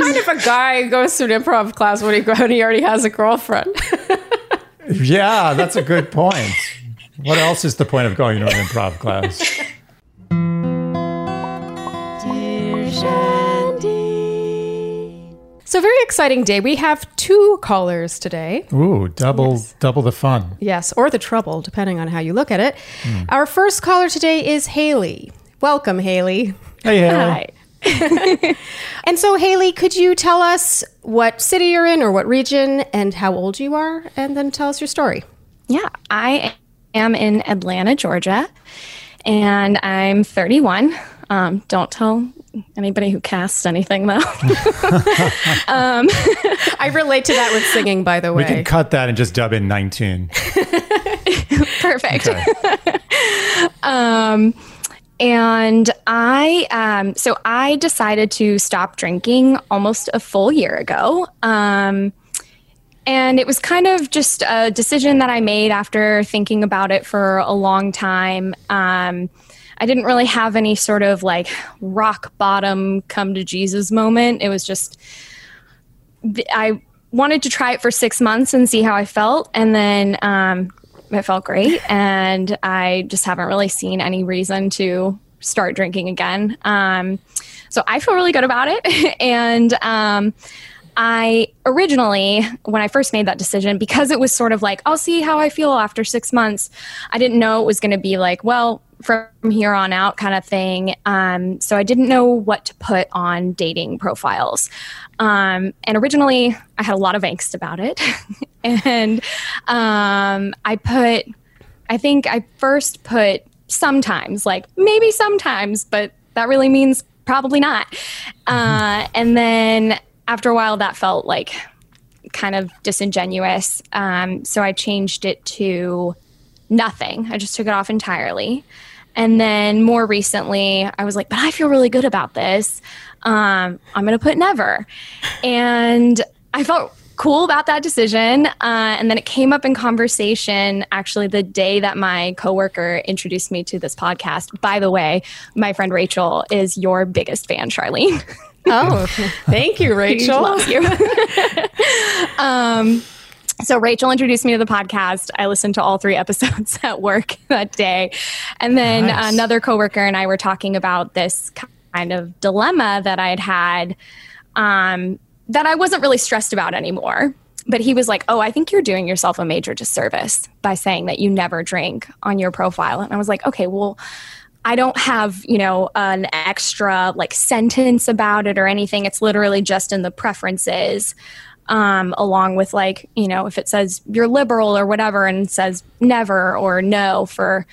was kind of a guy goes to an improv class when he when he already has a girlfriend? Yeah, that's a good point. What else is the point of going to an improv class? so very exciting day. We have two callers today. Ooh, double double the fun. Yes, or the trouble, depending on how you look at it. Hmm. Our first caller today is Haley. Welcome, Haley. Hey, Haley. Hi. And so, Haley, could you tell us what city you're in or what region and how old you are? And then tell us your story. Yeah, I am in Atlanta, Georgia, and I'm 31. Um, don't tell anybody who casts anything, though. I relate to that with singing, by the way. We can cut that and just dub in 19. Perfect. Okay. Um, and I, um, so I decided to stop drinking almost a full year ago. Um, and it was kind of just a decision that I made after thinking about it for a long time. Um, I didn't really have any sort of like rock bottom come to Jesus moment. It was just, I wanted to try it for six months and see how I felt. And then um, it felt great. And I just haven't really seen any reason to start drinking again. Um, so I feel really good about it. and um, I originally, when I first made that decision, because it was sort of like, I'll see how I feel after six months, I didn't know it was going to be like, well, from here on out kind of thing. Um, so I didn't know what to put on dating profiles. Um, and originally, I had a lot of angst about it. and um, I put, I think I first put sometimes, like maybe sometimes, but that really means probably not. Uh, and then after a while, that felt like kind of disingenuous. Um, so I changed it to nothing. I just took it off entirely. And then more recently, I was like, but I feel really good about this. Um, I'm going to put never. And I felt cool about that decision. Uh, and then it came up in conversation actually the day that my coworker introduced me to this podcast. By the way, my friend Rachel is your biggest fan, Sharleen. Oh, thank you, Rachel. Loves you. um, so Rachel introduced me to the podcast. I listened to all three episodes at work that day. And then Nice. another coworker and I were talking about this kind of dilemma that I'd had um, that I wasn't really stressed about anymore. But he was like, Oh, I think you're doing yourself a major disservice by saying that you never drink on your profile. And I was like, Okay, well, I don't have, you know, an extra like sentence about it or anything. It's literally just in the preferences, um, along with like, you know, if it says you're liberal or whatever and says never or no for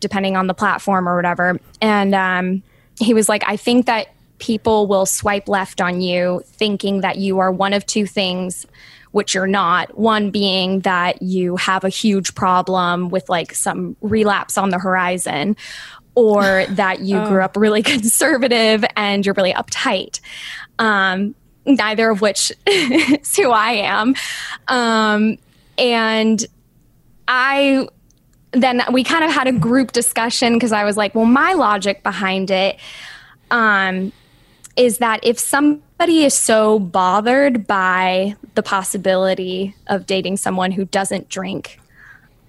depending on the platform or whatever. And um, he was like, I think that people will swipe left on you thinking that you are one of two things which you're not. One being that you have a huge problem with like some relapse on the horizon, or that you grew up really conservative and you're really uptight. Um, neither of which is who I am. Um, and I then we kind of had a group discussion because I was like, well, my logic behind it um, is that if somebody is so bothered by the possibility of dating someone who doesn't drink,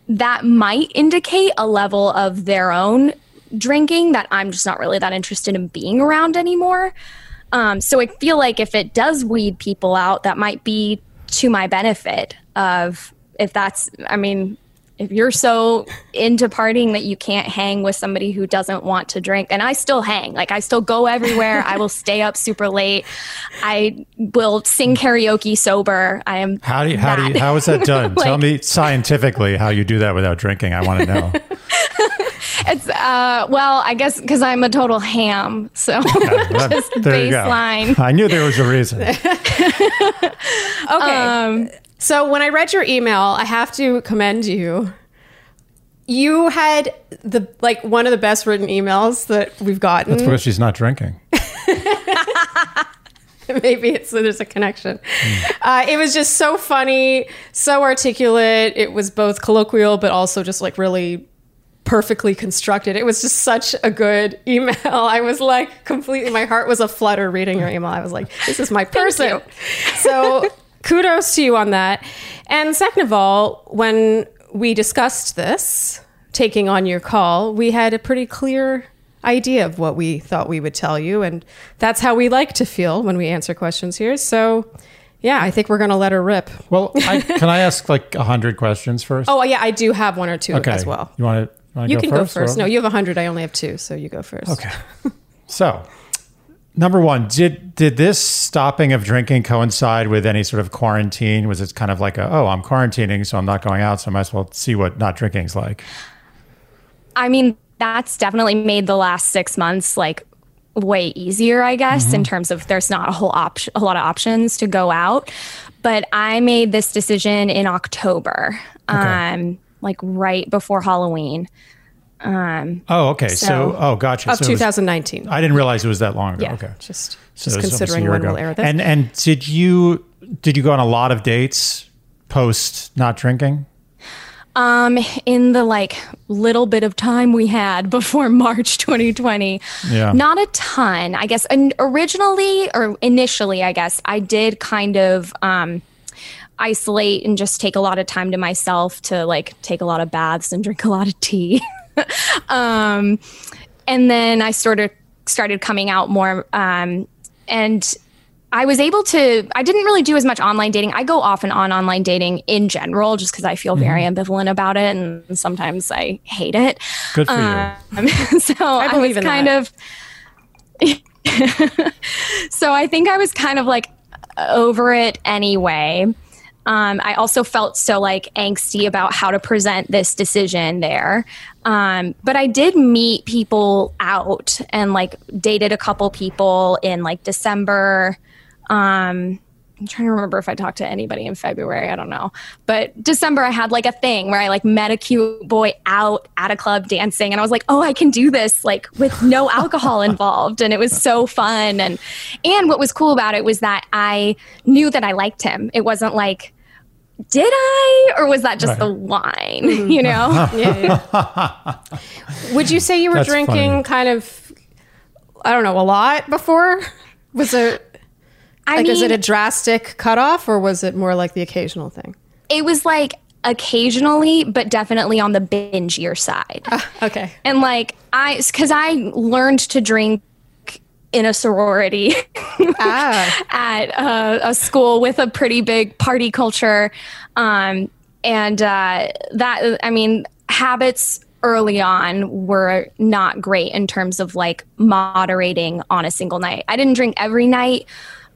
that might indicate a level of their own drinking that I'm just not really that interested in being around anymore. Um, so I feel like if it does weed people out, that might be to my benefit. Of if that's, I mean, if you're so into partying that you can't hang with somebody who doesn't want to drink, and I still hang, like I still go everywhere. I will stay up super late. I will sing karaoke sober. I am. How do you, how do you, that. how is that done? Tell me scientifically how you do that without drinking. I want to know. It's uh, well, I guess because I'm a total ham, so That- just there you go. baseline. I knew there was a reason. Okay. Um, so when I read your email, I have to commend you. You had the like one of the best written emails that we've gotten. That's because she's not drinking. Maybe it's there's a connection. Uh, it was just so funny, so articulate. It was both colloquial, but also just like really perfectly constructed. It was just such a good email. I was like completely, my heart was a flutter reading your email. I was like, this is my person. so kudos to you on that. And second of all, when we discussed this, taking on your call, we had a pretty clear idea of what we thought we would tell you. And that's how we like to feel when we answer questions here. So, yeah, I think we're going to let her rip. Well, I, can I ask like a hundred questions first? Oh, yeah, I do have one or two okay. as well. You want to? You go can first, go first. or- No, you have a hundred. I only have two, so you go first. Okay. So, number one, did did this stopping of drinking coincide with any sort of quarantine? Was it kind of like a oh, I'm quarantining, so I'm not going out, so I might as well see what not drinking's like? I mean, that's definitely made the last six months like way easier, I guess, in terms of there's not a whole option, a lot of options to go out. But I made this decision in October, um, like right before Halloween. Um, Oh, okay. So, So- oh, gotcha. Of So it was- 2019. I didn't realize it was that long ago. yeah. Okay. Just, So just it was almost a considering when ago. we'll air this. And and did you did you go on a lot of dates post not drinking? um, in the like little bit of time we had before March 2020, Yeah. not a ton, I guess. And originally or initially, I guess I did kind of um, isolate and just take a lot of time to myself to like take a lot of baths and drink a lot of tea. um, and then I started started coming out more, um, and I was able to. I didn't really do as much online dating. I go off and on online dating in general, just because I feel very ambivalent about it, and sometimes I hate it. Good for you. Um, so I, believe was in kind that. of. so I think I was kind of like over it anyway. Um, I also felt so like angsty about how to present this decision there. Um, but I did meet people out and like dated a couple people in like December. Um, I'm trying to remember if I talked to anybody in February. I don't know. But December, I had like a thing where I like met a cute boy out at a club dancing. And I was like, oh, I can do this like with no alcohol involved. And it was so fun. And, and what was cool about it was that I knew that I liked him. It wasn't like, did I? Or was that just Right. the wine? Mm-hmm. You know? Yeah, yeah. Would you say you were That's drinking funny. kind of, I don't know, a lot before? Was it I like, mean, is it a drastic cutoff or was it more like the occasional thing? it was like occasionally, but definitely on the bingier side. Okay. and like I, because I learned to drink in a sorority Ah. at uh, a school with a pretty big party culture, um, and uh, that I mean habits early on were not great in terms of like moderating on a single night. I didn't drink every night,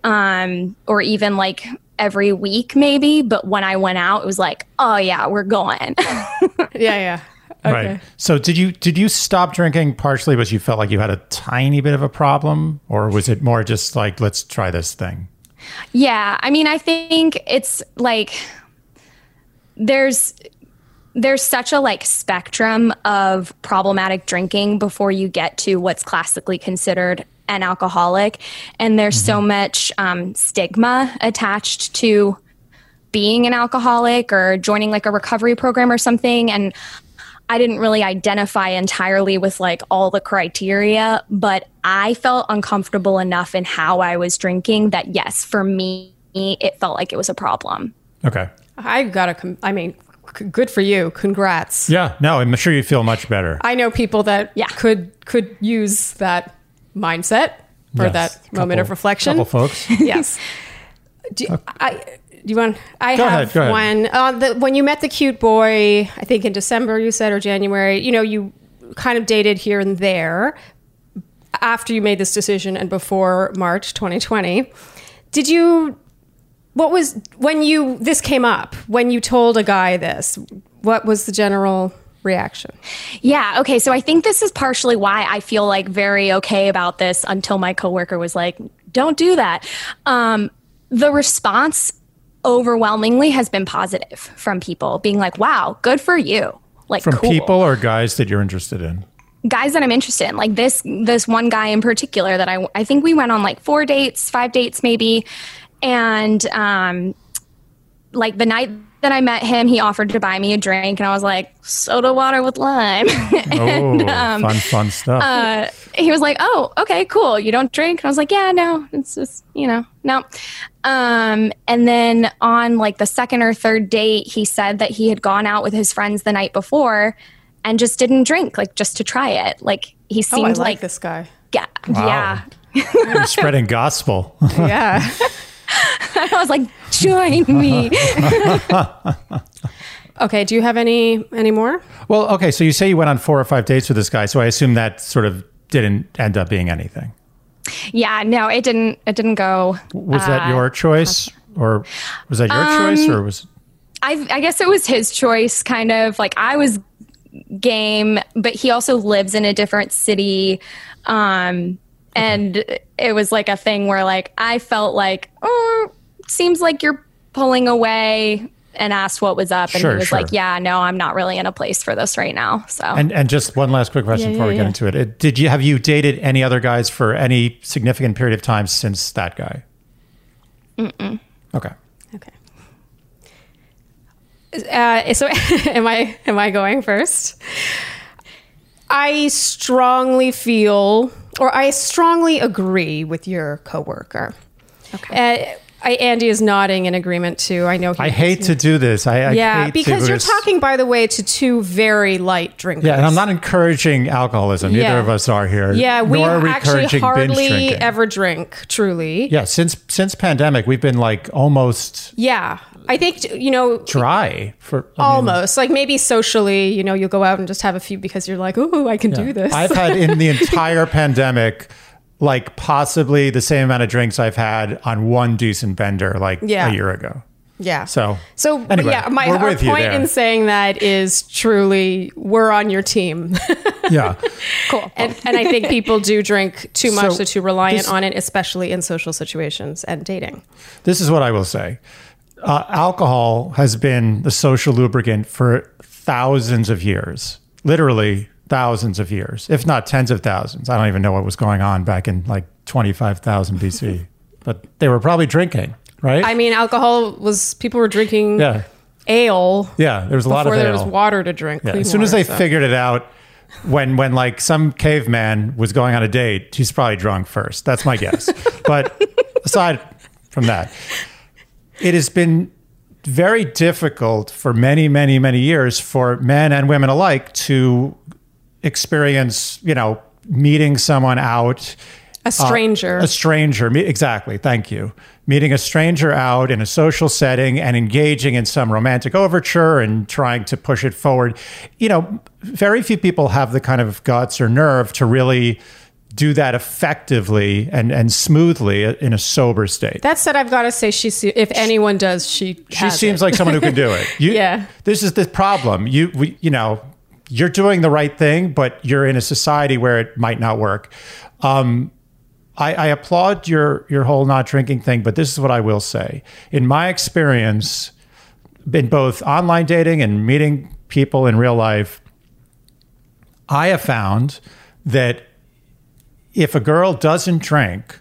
um, or even like every week maybe, but when I went out, it was like, oh yeah, we're going. Yeah, yeah. Okay. Right. So did you did you stop drinking partially because you felt like you had a tiny bit of a problem, or was it more just like let's try this thing? Yeah, I mean, I think it's like there's there's such a like spectrum of problematic drinking before you get to what's classically considered an alcoholic, and there's so much um, stigma attached to being an alcoholic or joining like a recovery program or something, and I didn't really identify entirely with like all the criteria, but I felt uncomfortable enough in how I was drinking that yes, for me, it felt like it was a problem. Okay. I got to, com- I mean, c- good for you. Congrats. Yeah. No, I'm sure you feel much better. I know people that Yeah. could could use that mindset or Yes. that moment of reflection. Couple folks. yes. Do, I, do you want? I Go have ahead, go ahead. one. Uh, the, when you met the cute boy, I think in December you said or January. You know, you kind of dated here and there after you made this decision and before March 2020. Did you? What was when you this came up when you told a guy this? What was the general reaction? Yeah. Okay. So I think this is partially why I feel like very okay about this until my coworker was like, don't do that. Um, the response overwhelmingly has been positive from people being like, wow, good for you. Like From cool. people or guys that you're interested in. guys that I'm interested in. Like this this one guy in particular that I I think we went on like four dates, five dates maybe, and um, like the night that I met him, he offered to buy me a drink, and I was like, soda water with lime. and, oh, um, fun, fun stuff. uh, he was like, "Oh, okay, cool. You don't drink?" And I was like, "Yeah, no. It's just, you know, no." Um, and then on like the second or third date, he said that he had gone out with his friends the night before and just didn't drink, like just to try it. Like he Oh, I seemed like, like, this guy. yeah, yeah. You're spreading gospel. Yeah. I was like, "Join me." okay. Do you have any any more? well, okay. So you say you went on four or five dates with this guy. So I assume that sort of didn't end up being anything. yeah, no, it didn't. It didn't go. Was Uh, that your choice, or was that your Um, choice, or was? I, I guess it was his choice, kind of like I was game, but he also lives in a different city. Um, and it was like a thing where like I felt like, oh, seems like you're pulling away and asked what was up. And Sure, he was sure. like, yeah, no, I'm not really in a place for this right now. So And and just one last quick question Yeah, before yeah, we get yeah. into it. it. Did you have you dated any other guys for any significant period of time since that guy? Mm-mm. Okay. Okay. Uh, so am I am I going first? I strongly feel or I strongly agree with your coworker. Okay. Uh, I, Andy is nodding in agreement too. I know he I hate to do this. I, I Yeah, hate because to, you're talking by the way to two very light drinkers. Yeah, and I'm not encouraging alcoholism. Neither Yeah. of us are here. Yeah, we are we actually encouraging binge hardly drinking. ever drink, truly. Yeah, since since pandemic, we've been like almost Yeah. I think you know dry for I mean, almost like maybe socially, you know, you'll go out and just have a few because you're like, "Oh, I can do this." I've had in the entire pandemic, like possibly the same amount of drinks I've had on one decent bender like Yeah. a year ago. yeah. So So Anyway, yeah, my our point in saying that is truly we're on your team. yeah, cool. And, and I think people do drink too much, So so too reliant this- on it, especially in social situations and dating. this is what I will say. Uh, alcohol has been the social lubricant for thousands of years, literally thousands of years, if not tens of thousands. I don't even know what was going on back in like 25,000 BC, but they were probably drinking, right? I mean, alcohol was people were drinking yeah. ale Yeah. There was a lot of before there ale. was water to drink. Yeah, as soon as water, they so. figured it out, when when like some caveman was going on a date, he's probably drunk first. That's my guess. but aside from that, it has been very difficult for many, many, many years for men and women alike to experience, you know, meeting someone out a uh, stranger. a stranger, me- exactly. Thank you. Meeting a stranger out in a social setting and engaging in some romantic overture and trying to push it forward. You know, very few people have the kind of guts or nerve to really do that effectively and, and smoothly in a sober state. that said, I've got to say, she se- if anyone does, she she seems like someone who can do it. You, Yeah. This is the problem. You, we, you know, you're doing the right thing, but you're in a society where it might not work. Um, I, I applaud your your whole not drinking thing, but this is what I will say. In my experience, in both online dating and meeting people in real life, I have found that if a girl doesn't drink,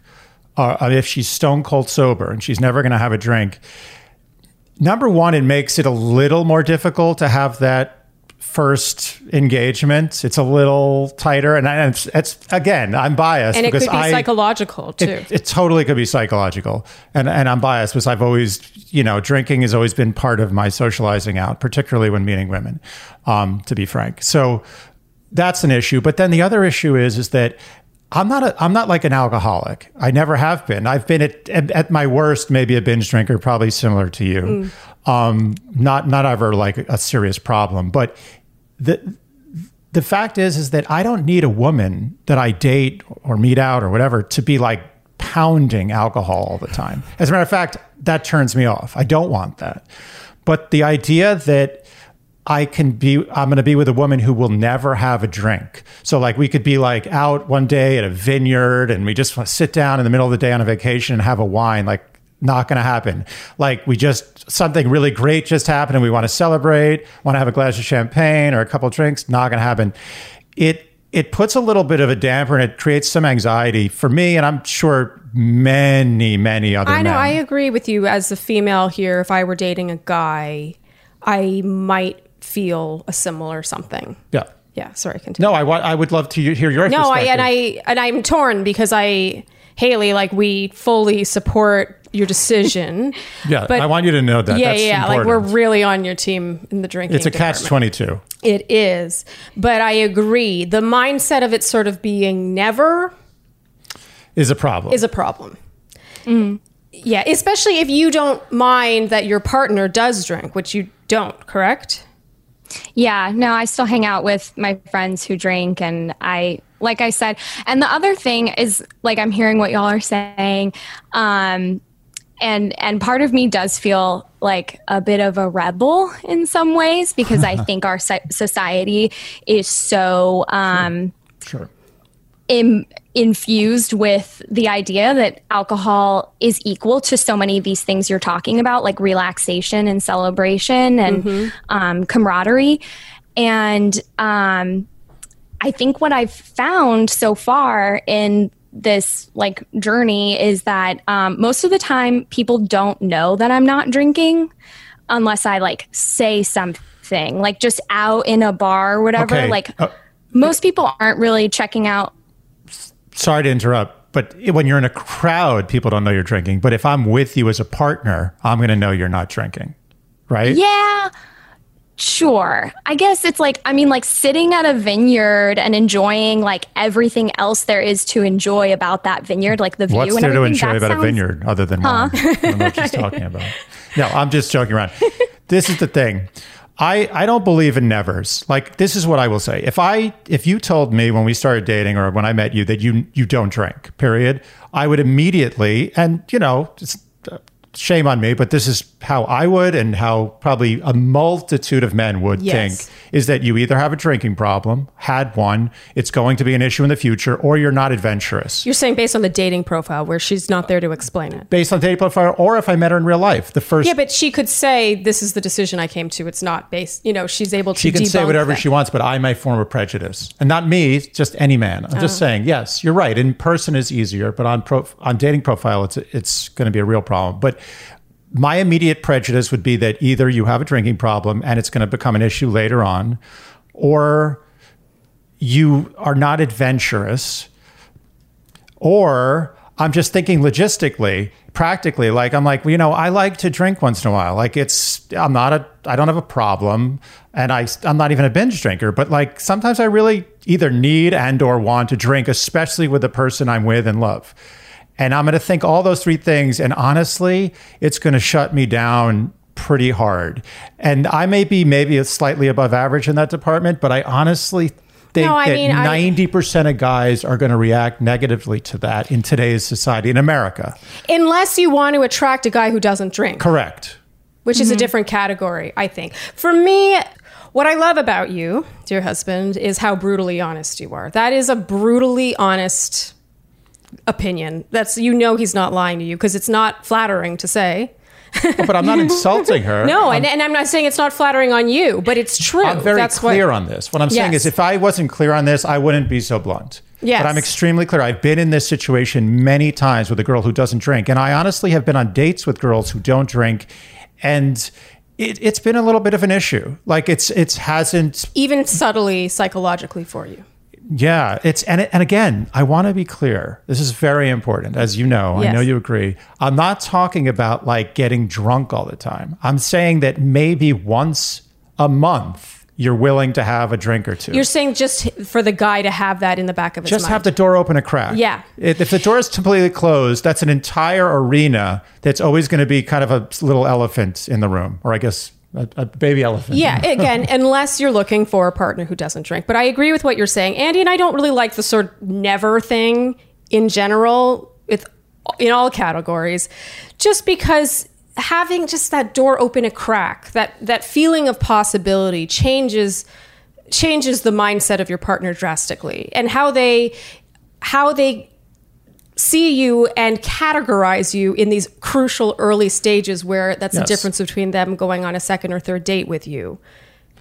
uh, if she's stone cold sober and she's never going to have a drink, number one, it makes it a little more difficult to have that first engagement. It's a little tighter, and, I, it's, it's again, I'm biased and it could because be I psychological too. it, it totally could be psychological, and and I'm biased because I've always, you know, drinking has always been part of my socializing out, particularly when meeting women. Um, to be frank, so that's an issue. But then the other issue is is that I'm not a I'm not like an alcoholic. I never have been. I've been at at, at my worst maybe a binge drinker, probably similar to you. Um, not not ever like a serious problem, but the the fact is is that I don't need a woman that I date or meet out or whatever to be like pounding alcohol all the time. As a matter of fact, that turns me off. I don't want that. But the idea that I can be I'm going to be with a woman who will never have a drink. So like we could be like out one day at a vineyard and we just want to sit down in the middle of the day on a vacation and have a wine like not going to happen. Like we just something really great just happened and we want to celebrate, want to have a glass of champagne or a couple drinks, not going to happen. It it puts a little bit of a damper and it creates some anxiety for me and I'm sure many many other I know. men. I agree with you as a female here. If I were dating a guy, I might feel a similar something. Yeah. Yeah, sorry, continue. No, I. I would love to hear your No, I, and I and I'm torn because I Haley, like we fully support your decision. Yeah, but- I want you to know that. yeah, That's yeah, like we're really on your team in the drinking. It's a catch twenty two. It is, but I agree. The mindset of it sort of being never Is a problem. is a problem. Mm. Yeah, especially if you don't mind that your partner does drink, which you don't, correct? Yeah, no, I still hang out with my friends who drink and I like I said, and the other thing is like I'm hearing what y'all are saying. Um and and part of me does feel like a bit of a rebel in some ways because I think our society is so um sure. Im- infused with the idea that alcohol is equal to so many of these things you're talking about, like relaxation and celebration and um, camaraderie. And um, I think what I've found so far in this like journey is that um, most of the time people don't know that I'm not drinking unless I like say something, like just out in a bar or whatever. Okay. Like Uh, most people aren't really checking out sorry to interrupt, but when you're in a crowd, people don't know you're drinking. But if I'm with you as a partner, I'm going to know you're not drinking, right? Yeah, sure. I guess it's like, I mean, like sitting at a vineyard and enjoying like everything else there is to enjoy about that vineyard, like the view What's and there to everything. enjoy That about a vineyard other than wine? I don't know what she's talking about. No, I'm just joking around. This is the thing. I, I don't believe in nevers. Like this is what I will say. If I if you told me when we started dating or when I met you that you you don't drink, period, I would immediately and you know, it's, shame on me, but this is how I would and how probably a multitude of men would Yes. think is that you either have a drinking problem, had one, it's going to be an issue in the future, or you're not adventurous. You're saying based on the dating profile where she's not there to explain it. based on dating profile or if I met her in real life. The first Yeah, but she could say this is the decision I came to. It's not based, you know, she's able to she can say whatever that. she wants, but I may form a prejudice. And not me, just any man. I'm Oh. just saying, yes, you're right. In person is easier, but on pro, on dating profile it's it's going to be a real problem. But my immediate prejudice would be that either you have a drinking problem and it's going to become an issue later on, or you are not adventurous or I'm just thinking logistically, practically. Like I'm like, you know, I like to drink once in a while. Like it's, I'm not a, I don't have a problem, and I, I'm not even a binge drinker. But like sometimes I really either need and or want to drink, especially with the person I'm with and love. And I'm going to think all those three things, and honestly, it's going to shut me down pretty hard. And I may be maybe slightly above average in that department, but I honestly think No, I that mean, 90% of guys are going to react negatively to that in today's society in America. Unless you want to attract a guy who doesn't drink. Correct. which is a mm-hmm. different category, I think. For me, what I love about you, dear husband, is how brutally honest you are. That is a brutally honest opinion. That's you know he's not lying to you because it's not flattering to say. But I'm not insulting her. No, I'm, and, and I'm not saying it's not flattering on you, but it's true. I'm very That's clear what, on this. What I'm saying is if I wasn't clear on this, I wouldn't be so blunt. Yes. But I'm extremely clear. I've been in this situation many times with a girl who doesn't drink. And I honestly have been on dates with girls who don't drink. And it, it's been a little bit of an issue. Like it's it's hasn't even subtly psychologically for you. Yeah, it's and and again, I want to be clear. This is very important, as you know. I know you agree. I'm not talking about like getting drunk all the time. I'm saying that maybe once a month you're willing to have a drink or 2 You're saying just for the guy to have that in the back of his just mind. have the door open a crack. Yeah. If the door is completely closed, that's an entire arena that's always going to be kind of a little elephant in the room, or I guess a, a baby elephant. Yeah, again, unless you're looking for a partner who doesn't drink. But I agree with what you're saying. Andy and I don't really like the sort of never thing in general with in all categories just because having just that door open a crack, that that feeling of possibility changes changes the mindset of your partner drastically and how they how they see you and categorize you in these crucial early stages where that's the difference between them going on a second or third date with you.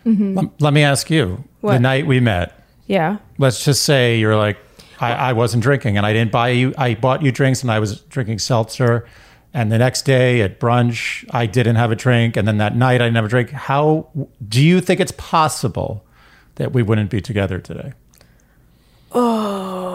Mm-hmm. Let, let me ask you: the night we met, Yeah. let's just say you're like, I, I wasn't drinking and I didn't buy you, I bought you drinks and I was drinking seltzer and the next day at brunch I didn't have a drink, and then that night I didn't have a drink. How do you think it's possible that we wouldn't be together today? Oh.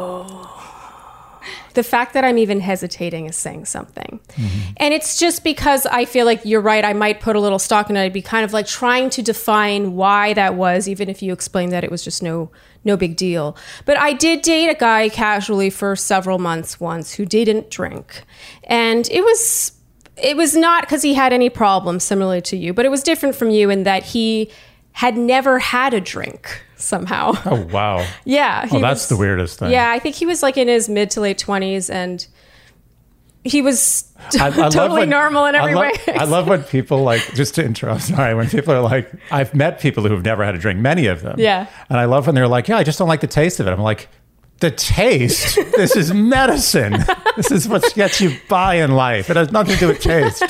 The fact that I'm even hesitating is saying something. Mm-hmm. And it's just because I feel like you're right. I might put a little stock in it. I'd be kind of like trying to define why that was, even if you explained that it was just no no big deal. But I did date a guy casually for several months once who didn't drink. And it was it was not because he had any problems similarly to you, but it was different from you in that he had never had a drink somehow. Oh wow! Yeah. Oh, that's was- the weirdest thing. Yeah, I think he was like in his mid to late twenties, and he was I- I totally when- normal in every I love, way. I love when people like just to interrupt. Sorry, when people are like, I've met people who've never had a drink, many of them. Yeah. and I love when they're like, Yeah, I just don't like the taste of it. I'm like, the taste. this is medicine. this is what gets you by in life. It has nothing to do with taste.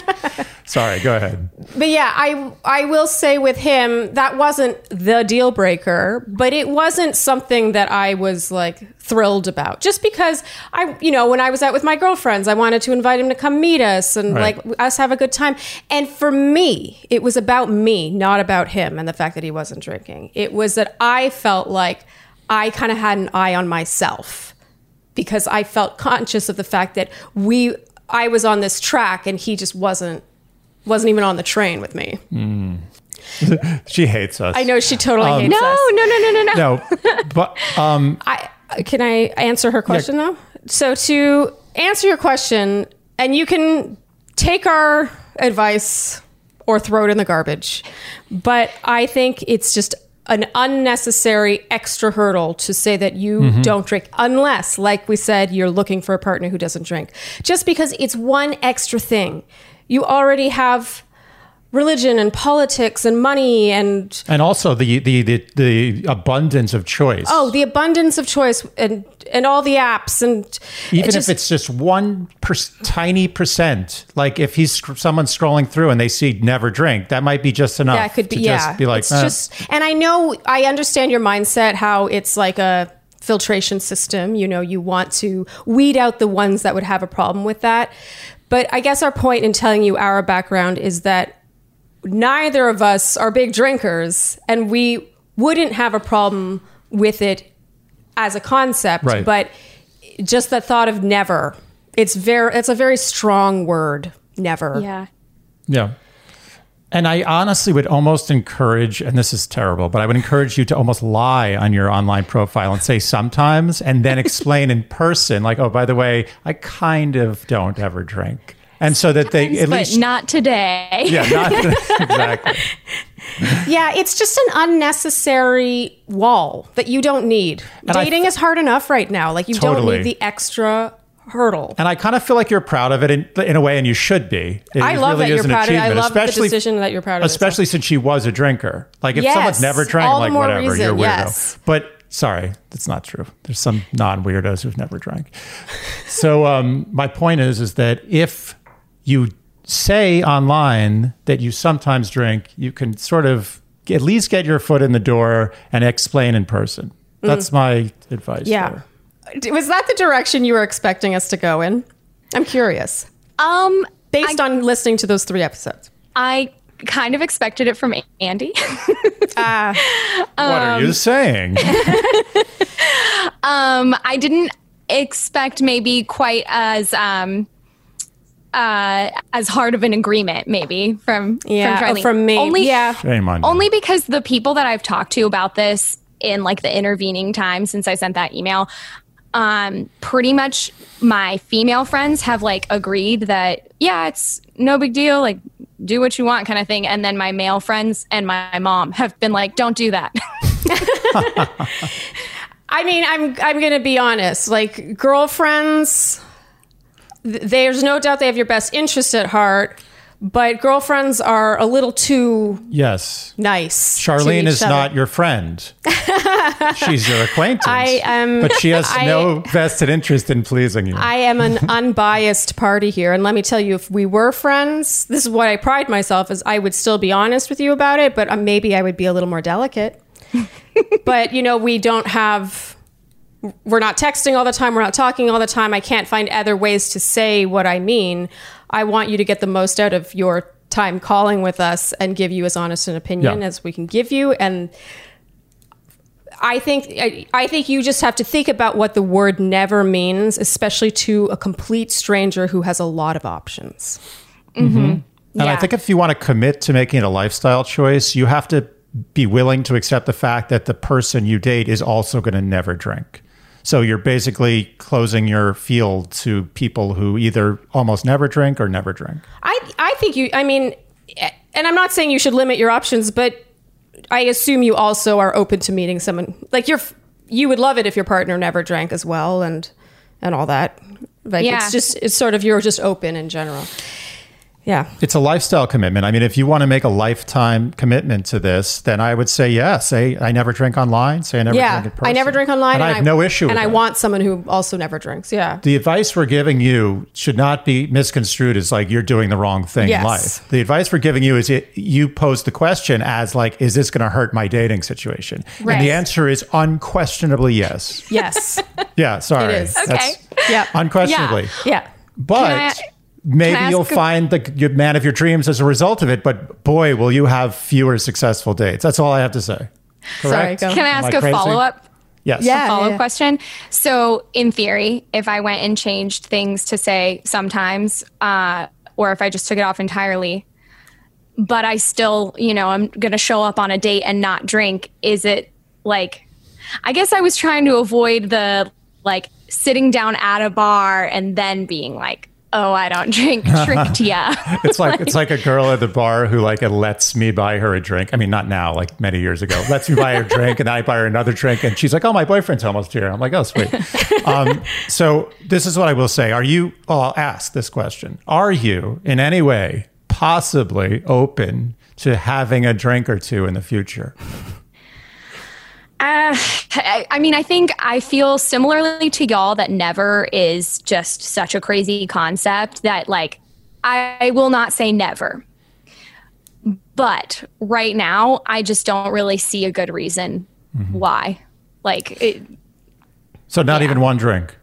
Sorry, go ahead. but yeah, I I will say with him that wasn't the deal breaker, but it wasn't something that I was like thrilled about. Just because I, you know, when I was out with my girlfriends, I wanted to invite him to come meet us and Right. like us have a good time. And for me, it was about me, not about him and the fact that he wasn't drinking. It was that I felt like I kind of had an eye on myself because I felt conscious of the fact that we I was on this track and he just wasn't wasn't even on the train with me. Hmm. She hates us. I know she totally um, hates No, us. no, no, no, no, no. No, but um, I can I answer her question though? So to answer your question, and you can take our advice or throw it in the garbage, but I think it's just an unnecessary extra hurdle to say that you mm-hmm. don't drink unless like we said you're looking for a partner who doesn't drink just because it's one extra thing you already have religion and politics and money and and also the the the, the abundance of choice. oh the abundance of choice and and all the apps and even it just- if it's just one per, tiny percent like if he's someone scrolling through and they see never drink that might be just enough yeah it could be to yeah just be like it's eh. just and i know i understand your mindset how it's like a filtration system you know you want to weed out the ones that would have a problem with that but i guess our point in telling you our background is that neither of us are big drinkers and we wouldn't have a problem with it as a concept Right. but just the thought of never it's very it's a very strong word never Yeah. yeah and I honestly would almost encourage, and this is terrible, but I would encourage you to almost lie on your online profile and say sometimes, and then explain in person, like, oh, by the way, I kind of don't ever drink. And so that they at least. not today. yeah, not exactly. Yeah, it's just an unnecessary wall that you don't need. And I- Dating is hard enough right now. Like you don't need the extra hurdle. And I kind of feel like you're proud of it in, in a way, and you should be. It I love really that you're proud of it. I love the decision that you're proud of it. Especially since she was a drinker. Like if Yes, someone's never drank, like whatever, reason, you're a weirdo. yes. But sorry, that's not true. There's some non weirdos who've never drank. so um, my point is, is that if you say online that you sometimes drink, you can sort of at least get your foot in the door and explain in person. That's my advice. Mm. yeah. there. Was that the direction you were expecting us to go in? I'm curious. Um, Based on listening to those three episodes. I kind of expected it from Andy. What are Um, you saying? um, I didn't expect maybe quite as um uh as hard of an agreement maybe from Yeah, from, oh, from me. Only, Yeah. Shame on you. only because the people that I've talked to about this in like the intervening time since I sent that email, um, pretty much my female friends have like agreed that yeah, it's no big deal, like do what you want kind of thing. And then my male friends and my mom have been like, don't do that. I mean, I'm I'm gonna be honest. Like girlfriends, th- there's no doubt they have your best interest at heart, but girlfriends are a little too yes. nice. Sharleen is other. not your friend. She's your acquaintance. I am- But she has I- no vested interest in pleasing you. I am an unbiased party here, and let me tell you, if we were friends, this is what I pride myself is I would still be honest with you about it, but uh, maybe I would be a little more delicate. but you know, we don't have. We're not texting all the time. We're not talking all the time. I can't find other ways to say what I mean. I want you to get the most out of your time calling with us and give you as honest an opinion Yeah. as we can give you. And I think I, I think you just have to think about what the word never means, especially to a complete stranger who has a lot of options. Mm-hmm. Mm-hmm. And I think if you want to commit to making it a lifestyle choice, you have to be willing to accept the fact that the person you date is also going to never drink. So you're basically closing your field to people who either almost never drink or never drink. I I think you. I mean, and I'm not saying you should limit your options, but I assume you also are open to meeting someone like you're. You would love it if your partner never drank as well, and and all that. Like Yeah. it's just it's sort of you're just open in general. Yeah. It's a lifestyle commitment. I mean, if you want to make a lifetime commitment to this, then I would say, yes. say I never drink online, say I never Yeah, drink in person. I never drink online, And, I have no issue with And I that. want someone who also never drinks. Yeah, the advice we're giving you should not be misconstrued as like you're doing the wrong thing Yes. in life. The advice we're giving you is it, you pose the question as like, is this going to hurt my dating situation? And the answer is unquestionably yes. yes, Yeah, sorry. It is. Okay. yeah, unquestionably. yeah. But Can I- maybe you'll a- find the good man of your dreams as a result of it. But boy, will you have fewer successful dates. That's all I have to say. Correct? go. Can I ask I a follow up? Yes. Yeah. follow up question. So, in theory, if I went and changed things to say sometimes, uh, or if I just took it off entirely, but I still, you know, I'm going to show up on a date and not drink, is it like, I guess I was trying to avoid the like sitting down at a bar and then being like, oh, I don't drink, tricked ya. It's like it's like a girl at the bar who like lets me buy her a drink. I mean, not now, like many years ago. Lets me buy her a drink, and I buy her another drink, and she's like, "Oh, my boyfriend's almost here." I'm like, "Oh, sweet." Um, so this is what I will say: Are you? Oh, I'll ask this question: Are you in any way possibly open to having a drink or two in the future? Uh, I I mean, I think I feel similarly to y'all that never is just such a crazy concept that, like, I will not say never. But right now, I just don't really see a good reason why. Like, it, So not Yeah. even one drink,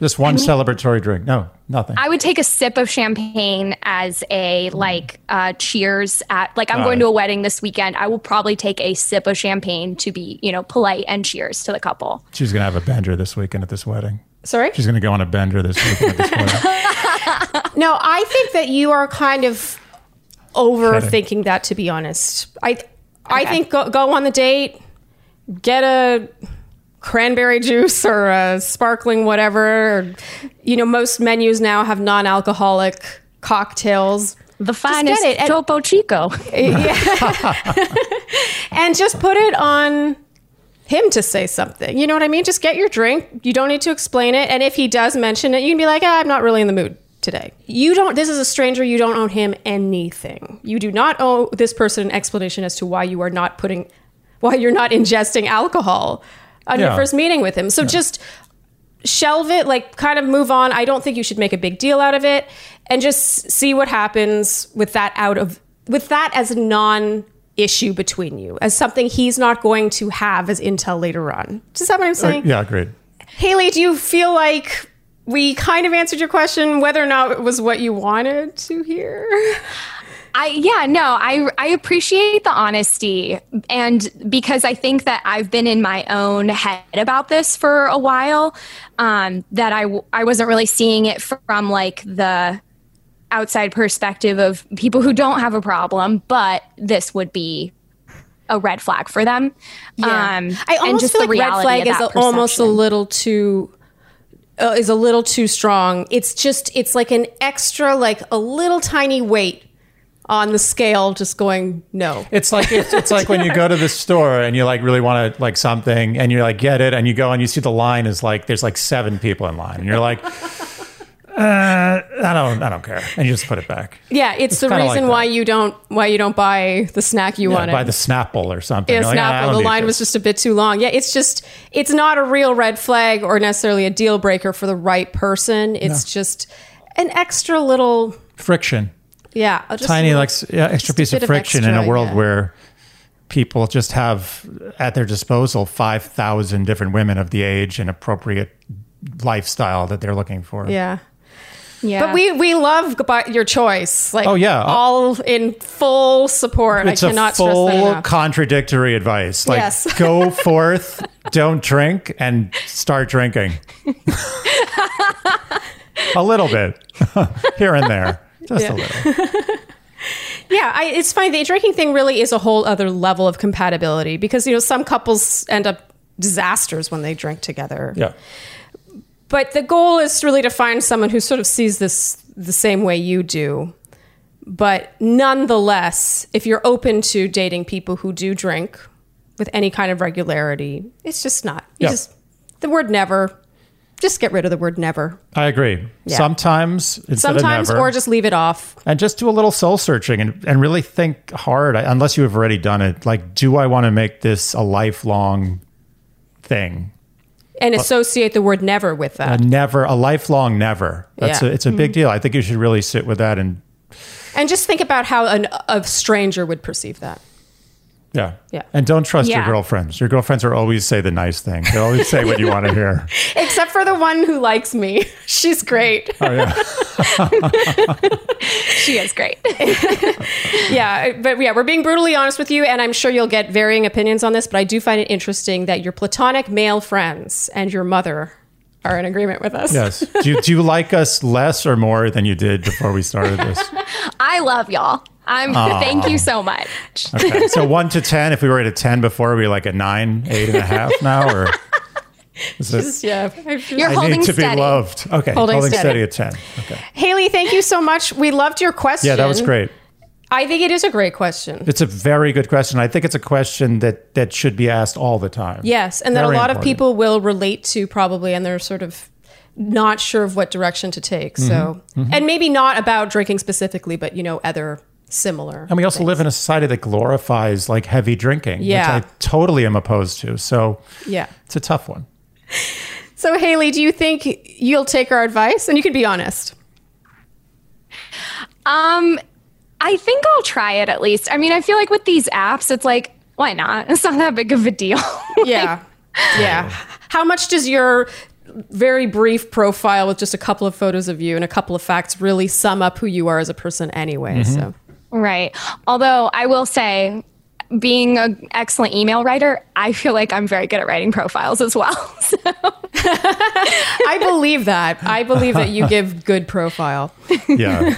just one celebratory drink. No, nothing. I would take a sip of champagne as a like uh, cheers at like I'm Got going it. to a wedding this weekend. I will probably take a sip of champagne to be you know polite and cheers to the couple. She's gonna have a bender this weekend at this wedding. Sorry. She's gonna go on a bender this weekend at this. No, I think that you are kind of overthinking that. To be honest, I I Okay. think go, go on the date, get a cranberry juice or a sparkling whatever. Or, you know, most menus now have non-alcoholic cocktails. The finest. And- Topo Chico. and just put it on him to say something. You know what I mean? Just get your drink. You don't need to explain it. And if he does mention it, you can be like, ah, I'm not really in the mood today. You don't, this is a stranger. You don't owe him anything. You do not owe this person an explanation as to why you are not putting, why you're not ingesting alcohol on your first meeting with him. So just shelve it, like kind of move on. I don't think you should make a big deal out of it and just see what happens with that out of with that as a non issue between you, as something he's not going to have as intel later on. Is that what I'm saying? yeah, great. Haley, do you feel like we kind of answered your question whether or not it was what you wanted to hear? I yeah, no, I I appreciate the honesty and because I think that I've been in my own head about this for a while um that I wasn't really seeing it from like the outside perspective of people who don't have a problem, but this would be a red flag for them. Um I and almost just feel the like red flag is a, almost a little too uh, is a little too strong. It's just it's like an extra like a little tiny weight on the scale just going no. It's like it's, it's like when you go to the store and you like really want to like something and you're like get it and you go and you see the line is like there's like seven people in line and you're like uh, I don't I don't care and you just put it back. Yeah, it's, the reason like why you don't why you don't buy the snack you Yeah, wanted. buy the Snapple or something. yeah, You're like, "Ah, Snapple. don't The line was just a bit too long. Yeah, it's just it's not a real red flag or necessarily a deal breaker for the right person. It's just an extra little friction. Yeah, just Tiny little- like yeah, extra just piece of bit of friction in a world yeah. where people just have at their disposal 5,000 different women of the age and appropriate lifestyle that they're looking for. Yeah. Yeah. But we we love your choice. Like Oh, yeah. Uh, all in full support. It's I a cannot full stress that enough. contradictory advice. Like, Yes. go forth, don't drink, and start drinking. a little bit here and there, just Yeah. a little. Yeah, I, it's fine. The drinking thing really is a whole other level of compatibility because you know some couples end up disasters when they drink together. Yeah. But the goal is really to find someone who sort of sees this the same way you do. But nonetheless, if you're open to dating people who do drink with any kind of regularity, it's just not. You Yeah. just the word never. Just get rid of the word never. I agree. Yeah. Sometimes Sometimes, never, or just leave it off. and just do a little soul searching and, and really think hard. Unless you have already done it, like, do I want to make this a lifelong thing? And associate the word never with that. A never, a lifelong never. That's Yeah. a, it's a big mm-hmm. deal. I think you should really sit with that and And just think about how an, a stranger would perceive that. Yeah, Yeah. And don't trust your girlfriends. Your girlfriends are always say the nice thing. They'll always say what you want to hear. Except for the one who likes me. She's great. Oh yeah. she is great. yeah, but yeah, we're being brutally honest with you, and I'm sure you'll get varying opinions on this, but I do find it interesting that your platonic male friends and your mother are in agreement with us. Yes. Do you, do you like us less or more than you did before we started this? I love y'all. I'm thank you so much. Okay. So one to ten. If we were at a ten before, we like a nine, eight and a half now, or is it? Yeah. You're I holding need to steady. be loved. Okay. Holding Holding, steady. steady. at ten. Okay. Haley, thank you so much. We loved your question. Yeah, that was great. I think it is a great question. It's a very good question. I think it's a question that that should be asked all the time. Yes, and that a Very lot of people will relate to probably, and they're sort of not sure of what direction to take. So, Mm-hmm. and maybe not about drinking specifically, but you know, other similar. And we also live in a society that glorifies like heavy drinking, Yeah. which I totally am opposed to. So Yeah. it's a tough one. So, Haley, do you think you'll take our advice? And you can be honest. Um, I think I'll try it at least. I mean, I feel like with these apps, it's like, why not? It's not that big of a deal. Yeah. yeah. How much does your very brief profile with just a couple of photos of you and a couple of facts really sum up who you are as a person anyway? Mm-hmm. So, right. Although I will say, being an excellent email writer, I feel like I'm very good at writing profiles as well. So, I believe that. I believe that you give good profile. Yeah.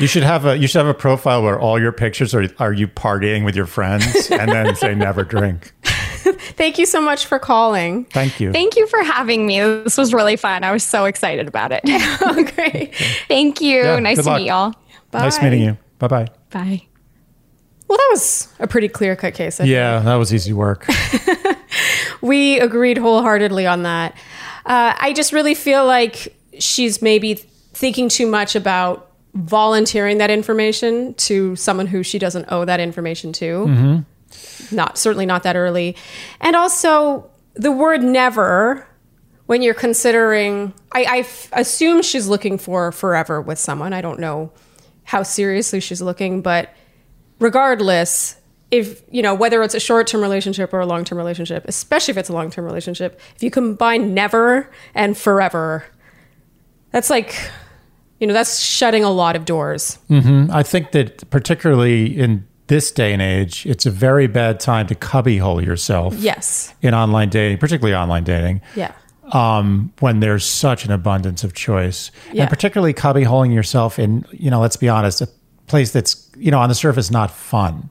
you should have a you should have a profile where all your pictures are are you partying with your friends and then say never drink. Thank you so much for calling. Thank you. thank you for having me. This was really fun. I was so excited about it. Oh, great. thank you. Yeah, nice to luck. meet y'all. Bye. Nice meeting you. Bye bye. Bye. Well, that was a pretty clear cut case. I think. Yeah, that was easy work. We agreed wholeheartedly on that. Uh, I just really feel like she's maybe thinking too much about volunteering that information to someone who she doesn't owe that information to. Not certainly not that early, and also the word never. When you're considering, I, I f- assume she's looking for forever with someone. I don't know how seriously she's looking, but regardless if you know whether it's a short-term relationship or a long-term relationship especially if it's a long-term relationship if you combine never and forever that's like you know that's shutting a lot of doors. Mm-hmm. I think that particularly in this day and age, it's a very bad time to cubbyhole yourself yes. in online dating, particularly online dating. yeah um, when there's such an abundance of choice, Yeah. and particularly cubbyholing yourself in, you know, let's be honest, a place that's, you know, on the surface not fun.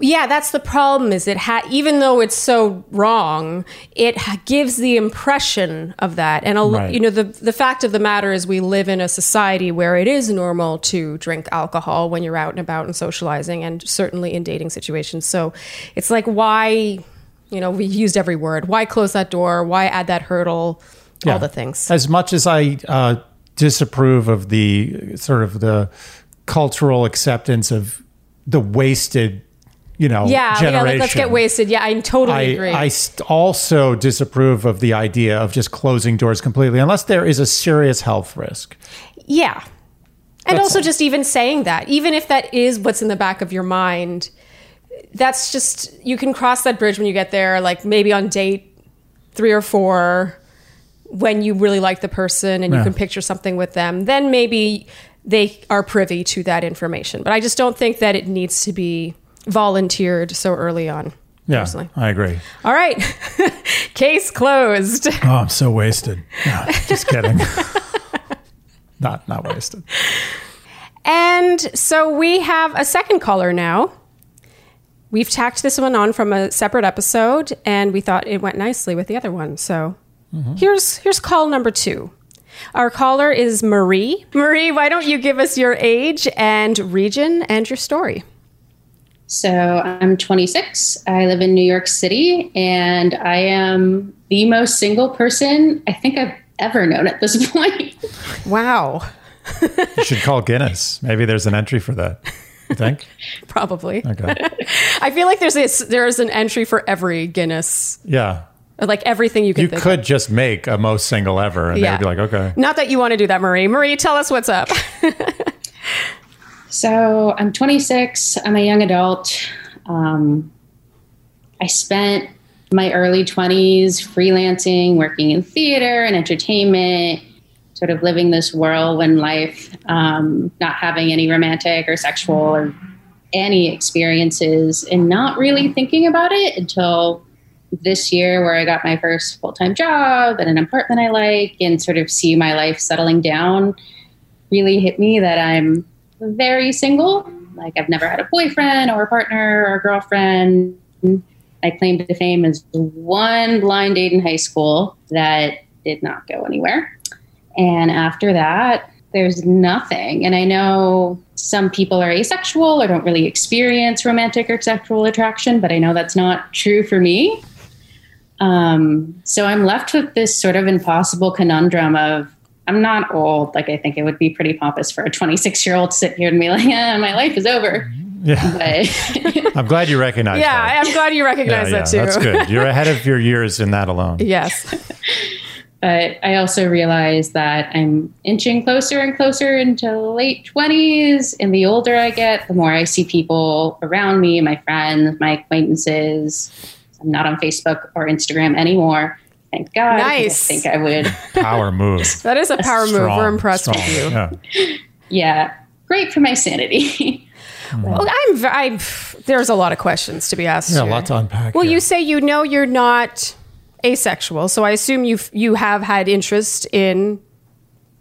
yeah that's the problem is it ha- even though it's so wrong it ha- gives the impression of that and a, Right. you know the the fact of the matter is we live in a society where it is normal to drink alcohol when you're out and about and socializing and certainly in dating situations so it's like why you know we used every word. Why close that door? Why add that hurdle? All the things. As much as I uh, disapprove of the sort of the cultural acceptance of the wasted, you know, yeah yeah like, let's get wasted. Yeah i totally I, agree. I st- also disapprove of the idea of just closing doors completely, unless there is a serious health risk. Yeah. And That's also all. just even saying that, even if that is what's in the back of your mind, that's just you can cross that bridge when you get there, like maybe on date three or four. when you really like the person and you can picture something with them, then maybe they are privy to that information. But I just don't think that it needs to be volunteered so early on. Yeah, Personally. I agree. All right. Case closed. Oh, I'm so wasted. No, just kidding. not not wasted. And so we have a second caller now. We've tacked this one on from a separate episode, and we thought it went nicely with the other one. So mm-hmm. here's here's call number two. Our caller is Marie. Marie, why don't you give us your age and region and your story? So I'm 26. I live in New York City, and I am the most single person I think I've ever known at this point. Wow, You should call Guinness. Maybe there's an entry for that. You think? probably. Okay. I feel like there's a, there's an entry for every Guinness, Yeah. like everything you can You think. could just make a most single ever, and Yeah. they'd be like, okay. Not that you want to do that, Marie. Marie, tell us what's up. So I'm 26. I'm a young adult. Um, I spent my early 20s freelancing, working in theater and entertainment, sort of living this whirlwind life, um, not having any romantic or sexual or any experiences, and not really thinking about it until this year, where I got my first full time job and an apartment I like, and sort of see my life settling down. Really hit me that I'm very single. Like I've never had a boyfriend or a partner or a girlfriend. I claim to fame as one blind date in high school that did not go anywhere. And after that, there's nothing. And I know some people are asexual or don't really experience romantic or sexual attraction, but I know that's not true for me. Um, so I'm left with this sort of impossible conundrum of I'm not old. Like I think it would be pretty pompous for a 26 year old to sit here and be like, yeah, my life is over. Yeah. I'm glad you recognize yeah, that. I'm glad you recognize yeah, that too. that's good. You're ahead of your years in that alone. Yes. But I also realize that I'm inching closer and closer into late 20s. And the older I get, the more I see people around me, my friends, my acquaintances. I'm not on Facebook or Instagram anymore. Thank God. Nice. I think I would. Power move. That is a power move. We're impressed strong. with you. Yeah. Yeah. Great for my sanity. Hmm. Well, I'm, v- I'm. There's a lot of questions to be asked. Yeah, a lot to unpack. Well, here. you say you know you're not asexual, so I assume you you have had interest in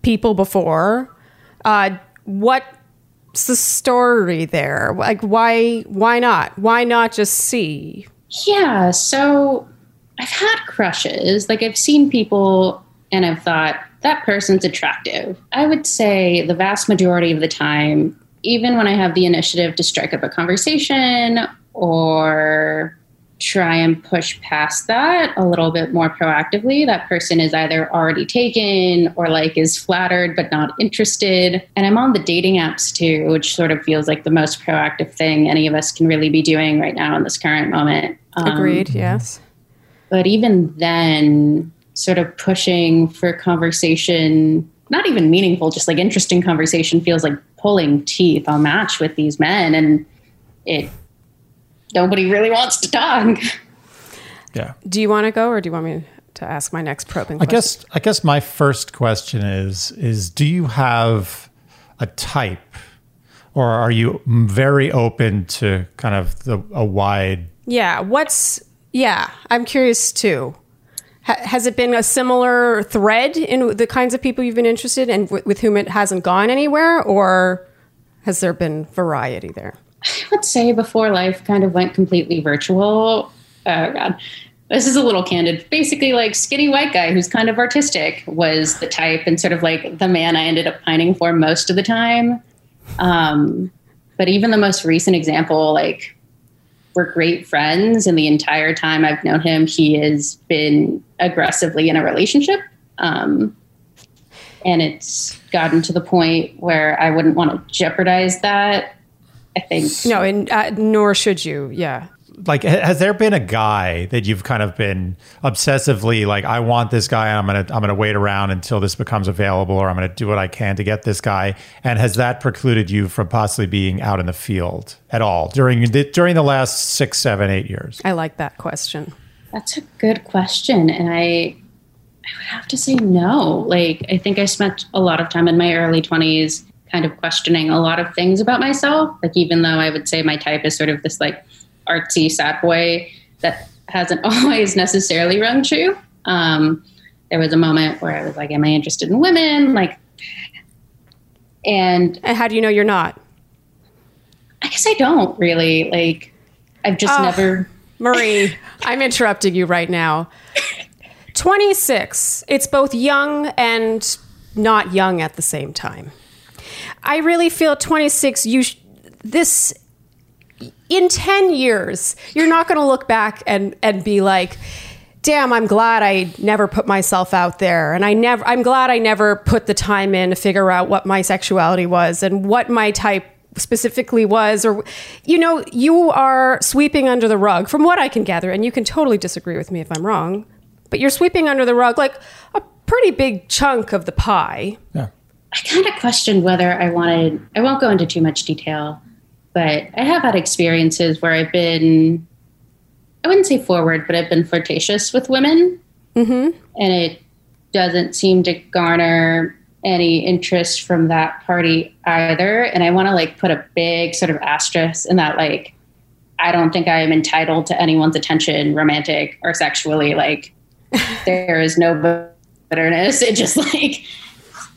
people before. Uh, what's the story there? Like, why why not? Why not just see? Yeah, so I've had crushes. Like I've seen people and I've thought that person's attractive. I would say the vast majority of the time, even when I have the initiative to strike up a conversation or try and push past that a little bit more proactively, that person is either already taken or like is flattered but not interested. And I'm on the dating apps too, which sort of feels like the most proactive thing any of us can really be doing right now in this current moment. Um, Agreed. yes. but even then sort of pushing for conversation not even meaningful just like interesting conversation feels like pulling teeth i'll match with these men and it nobody really wants to talk yeah. Do you want to go, or do you want me to ask my next probing? I question? guess I guess my first question is is do you have a type or are you very open to kind of the a wide Yeah. What's yeah? I'm curious too. Ha- has it been a similar thread in the kinds of people you've been interested in, and w- with whom it hasn't gone anywhere, or has there been variety there? I would say before life kind of went completely virtual. Oh god. This is a little candid. Basically like skinny white guy who's kind of artistic was the type and sort of like the man i ended up pining for most of the time. Um, but even the most recent example like we're great friends and the entire time i've known him he has been aggressively in a relationship. Um, and it's gotten to the point where i wouldn't want to jeopardize that i think No, and uh, nor should you. Yeah. like has there been a guy that you've kind of been obsessively like I want this guy I'm going to I'm going to wait around until this becomes available or I'm going to do what I can to get this guy and has that precluded you from possibly being out in the field at all during the, during the last six seven eight years I like that question. That's a good question. And I I would have to say no. Like, I think I spent a lot of time in my early 20s kind of questioning a lot of things about myself. Like, even though I would say my type is sort of this like artsy sad boy that hasn't always necessarily rung true. Um, there was a moment where I was like, Am I interested in women? Like, and And how do you know you're not? I guess I don't really. Like, I've just Oh. never. Marie, I'm interrupting you right now. 26. It's both young and not young at the same time. I really feel 26 you sh- this in 10 years, you're not going to look back and and be like Damn, I'm glad I never put myself out there and I never I'm glad I never put the time in to figure out what my sexuality was and what my type specifically was or you know you are sweeping under the rug from what i can gather and you can totally disagree with me if i'm wrong but you're sweeping under the rug like a pretty big chunk of the pie Yeah. I kind of questioned whether I wanted, I won't go into too much detail, but I have had experiences where I've been, I wouldn't say forward, but I've been flirtatious with women. Mm-hmm. And it doesn't seem to garner any interest from that party either. And I want to like put a big sort of asterisk in that, like, I don't think I am entitled to anyone's attention, romantic or sexually. Like, there is no bitterness. It just like,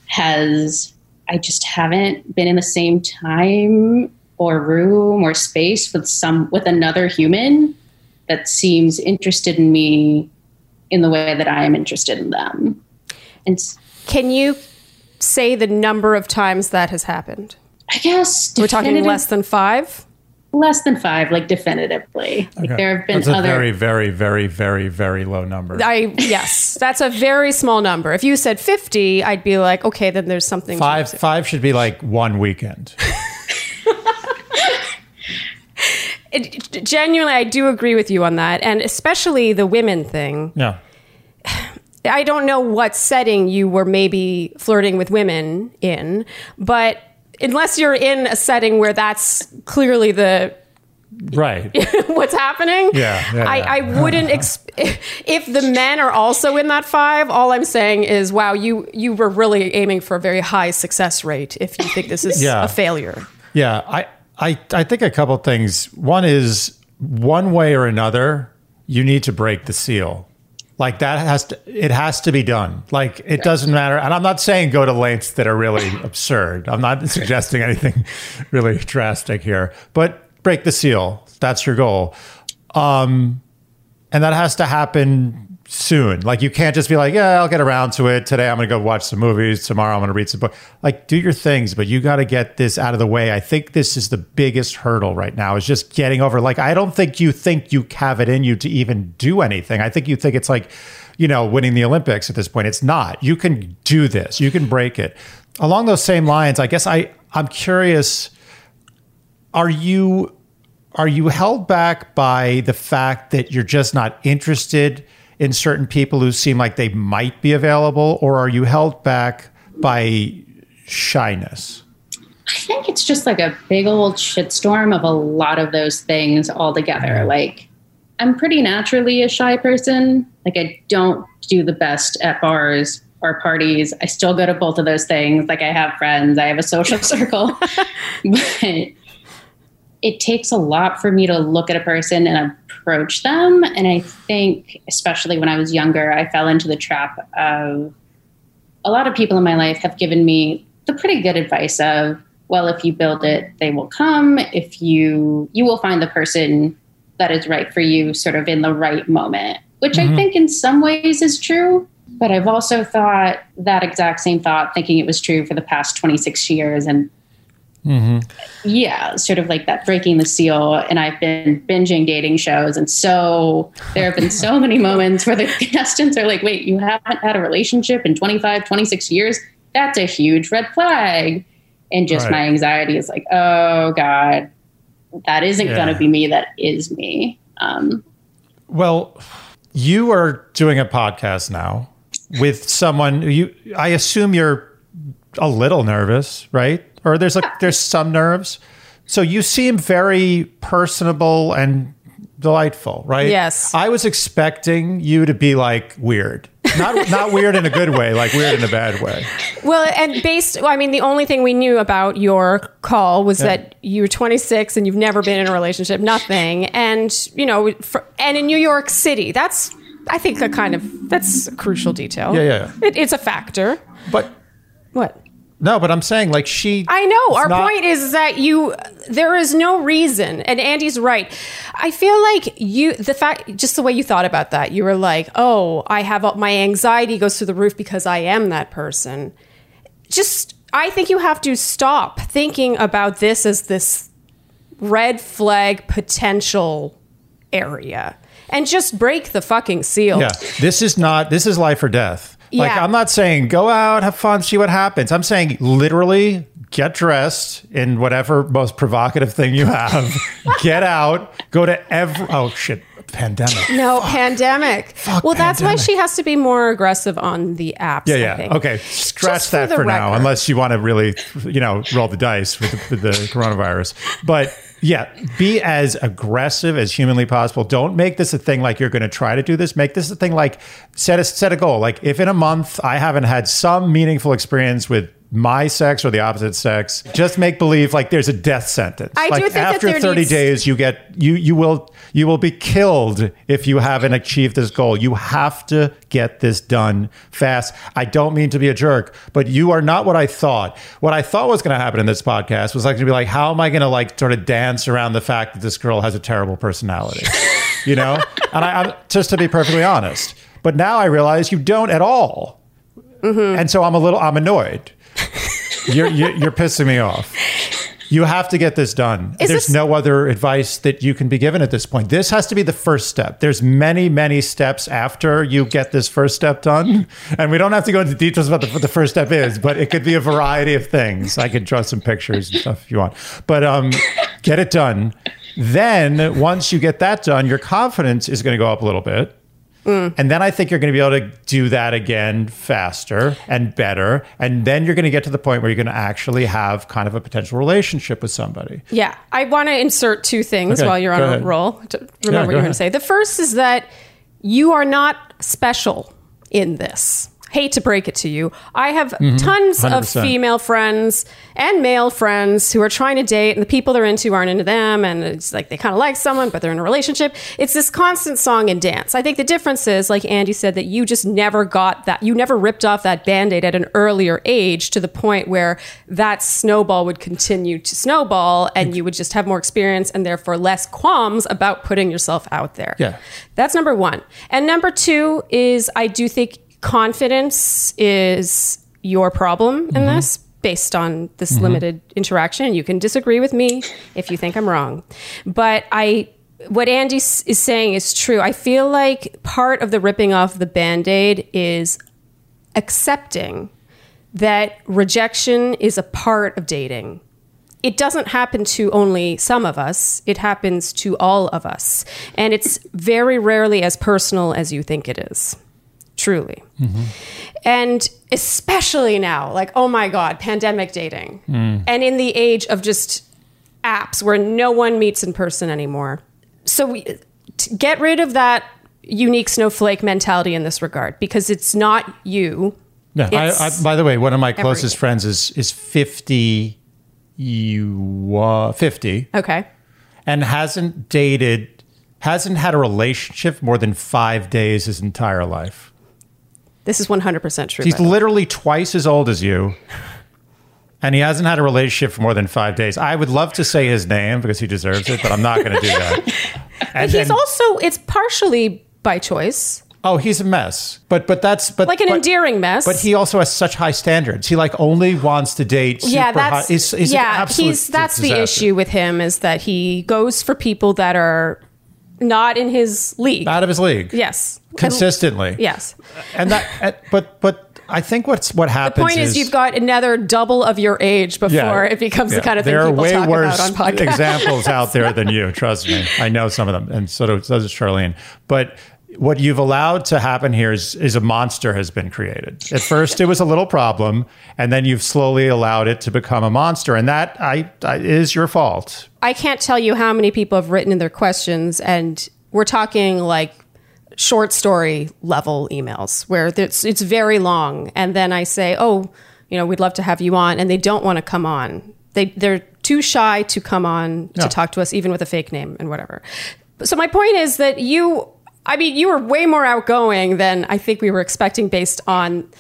has I just haven't been in the same time or room or space with some with another human that seems interested in me in the way that I am interested in them. And can you say the number of times that has happened I guess we're talking less than five less than five, like definitively. Like there have been That's a other very, very, very, very, very low number. i yes that's a very small number if you said 50 i'd be like okay then there's something to Five, five should be like one weekend. it, genuinely i do agree with you on that and especially the women thing Yeah. i don't know what setting you were maybe flirting with women in but unless you're in a setting where that's clearly the Right. what's happening Yeah, yeah, I. I wouldn't exp- if the men are also in that five all i'm saying is wow you you were really aiming for a very high success rate if you think this is Yeah. a failure Yeah, I, I, I think a couple things. One is one way or another, you need to break the seal. Like that has to, it has to be done. Like it doesn't matter. And I'm not saying go to lengths that are really absurd. I'm not suggesting anything really drastic here, but break the seal. That's your goal. Um, and that has to happen soon. Like you can't just be like, yeah, I'll get around to it today. I'm to go watch some movies. Tomorrow I'm to read some book. Like do your things, but you got to get this out of the way. I think this is the biggest hurdle right now is just getting over. Like I don't think you think you have it in you to even do anything. I think you think it's like, you know, winning the Olympics at this point. It's not. You can do this. You can break it. Along those same lines, I guess I I'm curious are you are you held back by the fact that you're just not interested in certain people who seem like they might be available or are you held back by shyness I think it's just like a big old shitstorm of a lot of those things all together. Mm-hmm. Like, I'm pretty naturally a shy person. Like, I don't do the best at bars or parties. I still go to both of those things. Like, I have friends, I have a social circle. but it takes a lot for me to look at a person and approach them. And I think, especially when I was younger, I fell into the trap of a lot of people in my life have given me the pretty good advice of well if you build it they will come. If you you will find the person that is right for you sort of in the right moment which i mm-hmm. think in some ways is true. But i've also thought that exact same thought thinking it was true for the past 26 years and yeah sort of like that breaking the seal. And i've been binging dating shows. And so there have been so many moments where the contestants are like wait you haven't had a relationship in 25 26 years? That's a huge red flag. And just Right. my anxiety is like oh god that isn't Yeah. going to be me. That is me. Um, well you are doing a podcast now with someone you i assume you're a little nervous right or there's like there's some nerves so you seem very personable and delightful right Yes. i was expecting you to be like weird not not weird in a good way, like weird in a bad way. Well, and based, I mean, the only thing we knew about your call was that you were 26 and you've never been in a relationship, nothing. And, you know, for, and in New York City, that's, I think, a kind of, that's a crucial detail. Yeah, yeah. It, it's a factor. But What? No, but I'm saying like she. I know. Our not- point is that you, there is no reason, and Andy's right. I feel like you, the fact, just the way you thought about that, you were like, oh, I have, all- my anxiety goes through the roof because I am that person. Just, I think you have to stop thinking about this as this red flag potential area and just break the fucking seal. Yeah, this is not. This is life or death. Like Yeah. I'm not saying go out, have fun, see what happens. I'm saying literally get dressed in whatever most provocative thing you have. get out, go to every. Oh shit, pandemic. No, pandemic. well, that's why she has to be more aggressive on the apps. Yeah, yeah. Okay, scratch Just for that the for, now, unless you want to really, you know, roll the dice with the, with the coronavirus. But yeah, be as aggressive as humanly possible. Don't make this a thing like you're going to try to do this. Make this a thing like set a set a goal. Like if in a month I haven't had some meaningful experience with my sex or the opposite sex, just make believe like there's a death sentence. I do like think that after there 30 needs- days you get you you will you will be killed if you haven't achieved this goal. You have to get this done fast. I don't mean to be a jerk, but you are not what I thought. What I thought was going to happen in this podcast was like to be like, how am I going to like sort of dance around the fact that this girl has a terrible personality, you know? and I, I'm just to be perfectly honest. But now I realize you don't at all, Mm-hmm. and so I'm a little I'm annoyed. You're you're, you're pissing me off. You have to get this done. Is There's this- no other advice that you can be given at this point. This has to be the first step. There's many, many steps after you get this first step done. And we don't have to go into details about the, what the first step is, but it could be a variety of things. I could draw some pictures and stuff if you want. But um, get it done. Then, once you get that done, your confidence is going to go up a little bit. And then I think you're going to be able to do that again faster and better. And then you're going to get to the point where you're going to actually have kind of a potential relationship with somebody. Yeah, I want to insert two things Okay, while you're on a roll. Remember go what you're going to say. The first is that you are not special in this. Hate to break it to you. I have Mm-hmm. tons of 100%. female friends and male friends who are trying to date, and the people they're into aren't into them, and it's like they kind of like someone, but they're in a relationship. It's this constant song and dance. I think the difference is, like Andy said, that you just never got that. You never ripped off that band aid at an earlier age to the point where that snowball would continue to snowball, and you would just have more experience and therefore less qualms about putting yourself out there. Yeah. That's number one. And number two is I do think confidence is your problem in mm-hmm. this based on this mm-hmm. limited interaction. You can disagree with me if you think I'm wrong. But I what Andy s- is saying is true. I feel like part of the ripping off the band-aid is accepting that rejection is a part of dating it doesn't happen to only some of us, it happens to all of us. And it's very rarely as personal as you think it is. Truly. And especially now, like, oh my God, pandemic dating. And in the age of just apps where no one meets in person anymore. So we, get rid of that unique snowflake mentality in this regard because it's not you. Yeah. I, I, by the way, one of my closest everything. friends is is 50, you, uh, 50 Okay. and hasn't dated, hasn't had a relationship more than five days his entire life. This is 100% true. He's literally twice as old as you. And he hasn't had a relationship for more than five days. I would love to say his name because he deserves it, but I'm not going to do that. And, He's and- also, it's partially by choice, oh, he's a mess. But but that's but like an but, endearing mess. But he also has such high standards. He like only wants to date. Super yeah, that's high. He's, he's yeah. He's that's the issue with him is that he goes for people that are not in his league. Out of his league. yes, consistently. yes. and that. and- But but I think what's what happens. The point is, you've got another double of your age before it becomes Yeah. the kind of thing there people are way talk worse about on podcasts. examples out there than you. Trust me, I know some of them, and so does, so does Sharleen. But what you've allowed to happen here is is a monster has been created. At first, it was a little problem, and then you've slowly allowed it to become a monster, and that I, I is your fault. I can't tell you how many people have written in their questions, and we're talking like short story level emails where it's, it's very long. And then I say, oh, you know, we'd love to have you on. And they don't want to come on. They, they're too shy to come on to talk to us, even with a fake name and whatever. So my point is that you, I mean, you were way more outgoing than I think we were expecting based on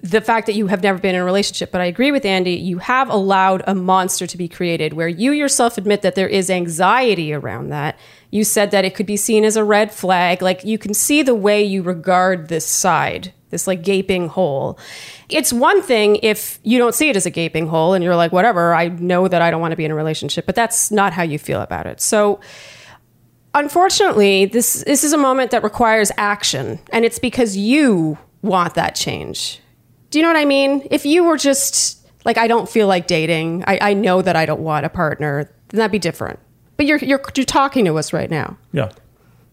the fact that you have never been in a relationship. But I agree with Andy. You have allowed a monster to be created where you yourself admit that there is anxiety around that. You said that it could be seen as a red flag. Like you can see the way you regard this side, this like gaping hole. It's one thing if you don't see it as a gaping hole and you're like, whatever, I know that I don't want to be in a relationship, but that's not how you feel about it. So, unfortunately, this this is a moment that requires action, and it's because you want that change. Do you know what I mean? If you were just like, I don't feel like dating, I, I know that I don't want a partner, then that'd be different. But you're you're you're talking to us right now. Yeah.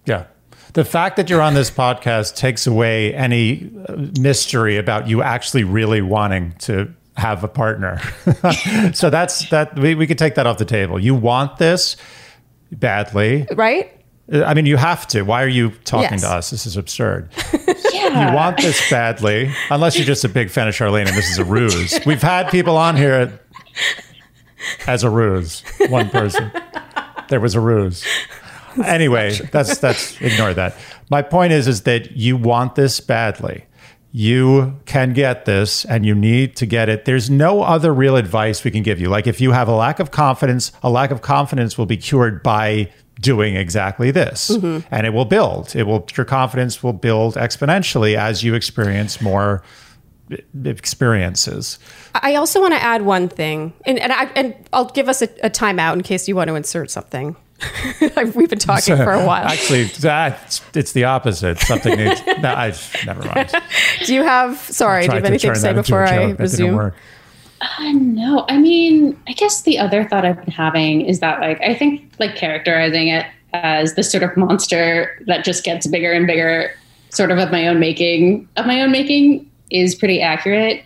Yeah. The fact that you're on this podcast takes away any uh, mystery about you actually really wanting to have a partner. so that's that we, we could take that off the table. You want this badly. Right? Uh, I mean, you have to. Why are you talking Yes. to us? This is absurd. Yeah. You want this badly, unless you're just a big fan of Sharleen and this is a ruse. We've had people on here as a ruse. One person. There was a ruse. Anyway, that's that's ignore that. My point is is that you want this badly. You can get this and you need to get it. There's no other real advice we can give you. Like if you have a lack of confidence, a lack of confidence will be cured by doing exactly this. Mm-hmm. And it will build. It will your confidence will build exponentially as you experience more experiences. I also want to add one thing, and and, I, and I'll give us a, a timeout in case you want to insert something. We've been talking for a while. Actually, that, it's the opposite. Something needs. no, I never mind. Do you have? Sorry, do you have anything turn to say before I joke. Resume? work. Uh, no, I mean, I guess the other thought I've been having is that, like, I think, like, characterizing it as this sort of monster that just gets bigger and bigger, sort of of my own making, of my own making, is pretty accurate.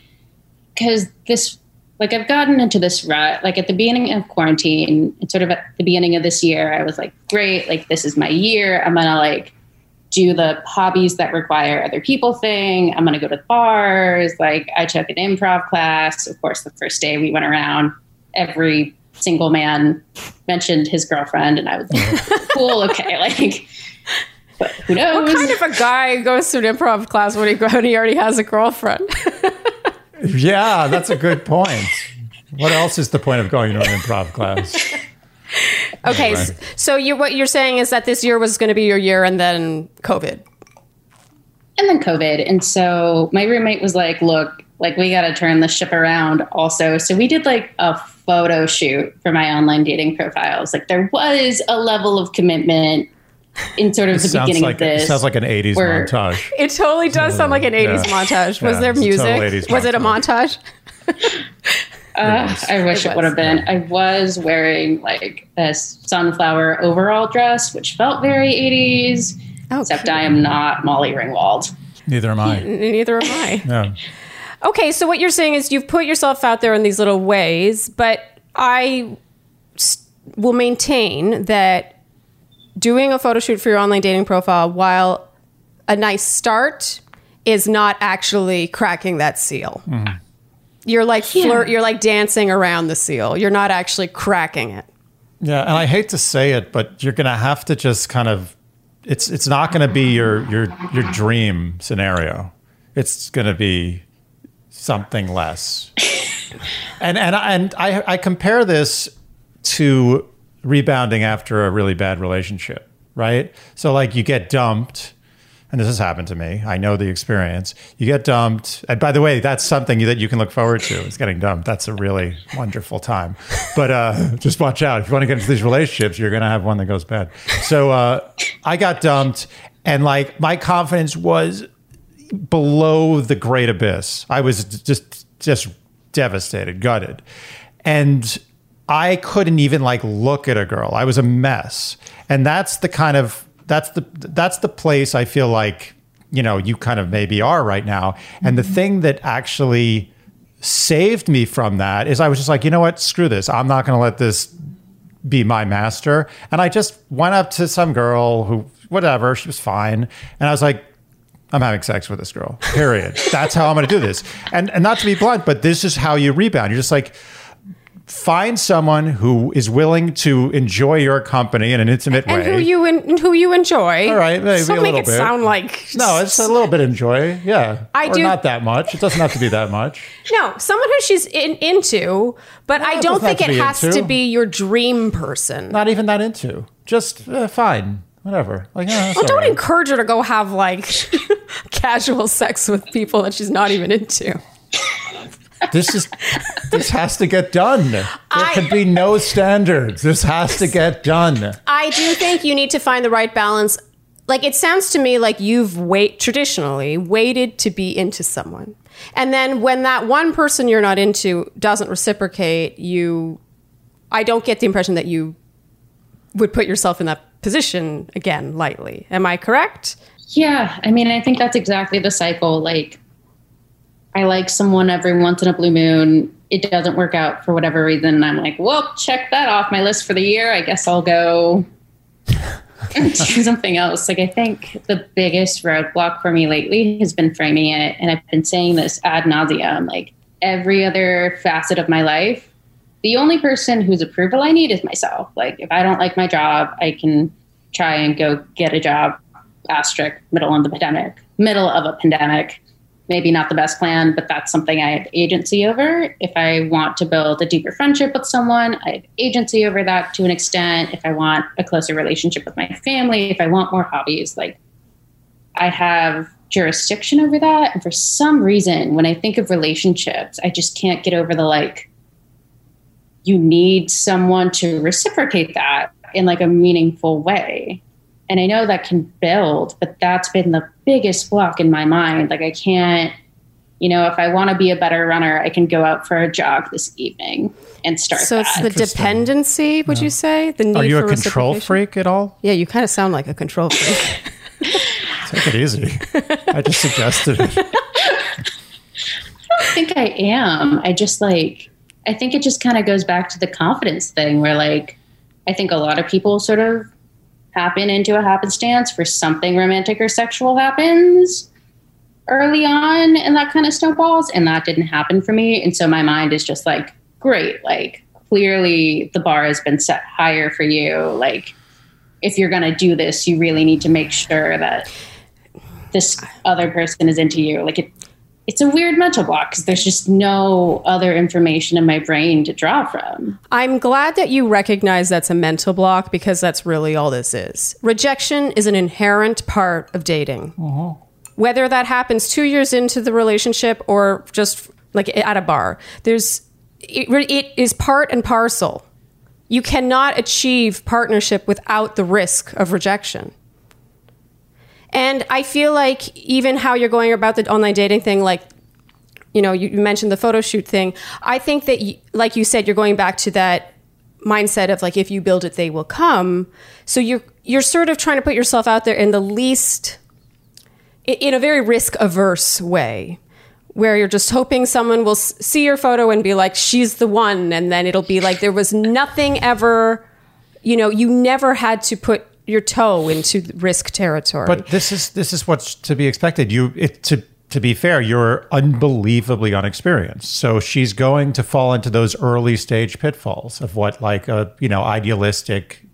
Because this, like, I've gotten into this rut. Like, at the beginning of quarantine, and sort of at the beginning of this year, I was like, great, like, this is my year. I'm gonna like do the hobbies that require other people thing. I'm to go to bars. Like I took an improv class. Of course, the first day we went around, every single man mentioned his girlfriend, and I was like, cool, okay, like, but who knows? What kind of a guy goes to an improv class when he when he already has a girlfriend? Yeah, that's a good point. What else is the point of going to an improv class? Okay, Right. s- so you what you're saying is that this year was going to be your year, and then COVID. and then COVID. And so my roommate was like, look, like we got to turn the ship around also. So we did like a photo shoot for my online dating profiles. Like there was a level of commitment in sort of the sounds beginning like of this. It sounds like an '80s where- montage. It totally does sound like an '80s Yeah. montage. Was Yeah, there music? total 80s was it a montage? Uh, I wish It it, would have was. been. I was wearing like a sunflower overall dress, which felt very 80s, Oh, except I am not Molly Ringwald. Neither am I. Neither am I. No. Okay, so what you're saying is you've put yourself out there in these little ways, but I s- will maintain that doing a photo shoot for your online dating profile, while a nice start, is not actually cracking that seal. Mm-hmm. You're like flirt, you're like dancing around the seal. You're not actually cracking it. Yeah, and I hate to say it, but you're going to have to just kind of it's it's not going to be your your your dream scenario. It's going to be something less. and and and I I compare this to rebounding after a really bad relationship, right? So like you get dumped and this has happened to me. I know the experience. You get dumped. And by the way, that's something that you can look forward to. It's getting dumped. That's a really wonderful time. But uh, just watch out. If you want to get into these relationships, you're going to have one that goes bad. So uh, I got dumped, and like my confidence was below the great abyss. I was just just devastated, gutted. And I couldn't even like look at a girl. I was a mess. And that's the kind of that's the that's the place I feel like, you know, you kind of maybe are right now. And the mm-hmm. thing that actually saved me from that is I was just like, you know what? Screw this. I'm not going to let this be my master. And I just went up to some girl who whatever. She was fine. And I was like, I'm having sex with this girl. Period. That's how I'm going to do this. And and not to be blunt, but this is how you rebound. You're just like find someone who is willing to enjoy your company in an intimate and way. who you en- who you enjoy. All right, maybe Don't a make it bit. sound like no, it's a little bit enjoy. Yeah, I or do- not that much. It doesn't have to be that much. no someone who she's in, into, but I don't think it has into. to be your dream person. Not even that into. Just uh, fine, whatever. Like, yeah, Well, don't right. encourage her to go have like casual sex with people that she's not even into. this is this has to get done. There I- can be no standards. This has to get done. I do think you need to find the right balance. Like it sounds to me like you've wait traditionally waited to be into someone. And then when that one person you're not into doesn't reciprocate, you I don't get the impression that you would put yourself in that position again lightly. Am I correct? Yeah, I mean, I think that's exactly the cycle. Like, I like someone every once in a blue moon. It doesn't work out for whatever reason. I'm like, well, check that off my list for the year. I guess I'll go do something else. Like, I think the biggest roadblock for me lately has been framing it. And I've been saying this ad nauseum, like every other facet of my life. The only person whose approval I need is myself. Like, if I don't like my job, I can try and go get a job asterisk middle of the pandemic middle of a pandemic maybe not the best plan but that's something i have agency over. If i want to build a deeper friendship with someone i have agency over that to an extent. If i want a closer relationship with my family if i want more hobbies like i have jurisdiction over that. And for some reason when i think of relationships i just can't get over the like you need someone to reciprocate that in like a meaningful way and I know that can build, but that's been the biggest block in my mind. Like I can't, you know, if I want to be a better runner, I can go out for a jog this evening and start. So it's the dependency, would you say? The need Are you for a control freak at all? Yeah, you kind of sound like a control freak. Take it easy. I just suggested it. I think I am. I just like, I think it just kind of goes back to the confidence thing where like, I think a lot of people sort of happen into a happenstance for something romantic or sexual happens early on and that kind of snowballs. And that didn't happen for me. And so my mind is just like, great. Like, clearly the bar has been set higher for you. Like, if you're going to do this, you really need to make sure that this other person is into you. Like, it, it's a weird mental block because there's just no other information in my brain to draw from. I'm glad that you recognize that's a mental block because that's really all this is. Rejection is an inherent part of dating. Uh-huh. Whether that happens two years into the relationship or just like at a bar, there's it, it is part and parcel. You cannot achieve partnership without the risk of rejection. And I feel like even how you're going about the online dating thing, like you know, you mentioned the photo shoot thing. I think that, like you said, you're going back to that mindset of like, if you build it, they will come. So you're you're sort of trying to put yourself out there in the least, in a very risk averse way, where you're just hoping someone will see your photo and be like, she's the one, and then it'll be like there was nothing ever, you know, you never had to put your toe into risk territory. But this is this is what's to be expected. You it to to be fair, you're unbelievably unexperienced. So she's going to fall into those early stage pitfalls of what like a you know idealistic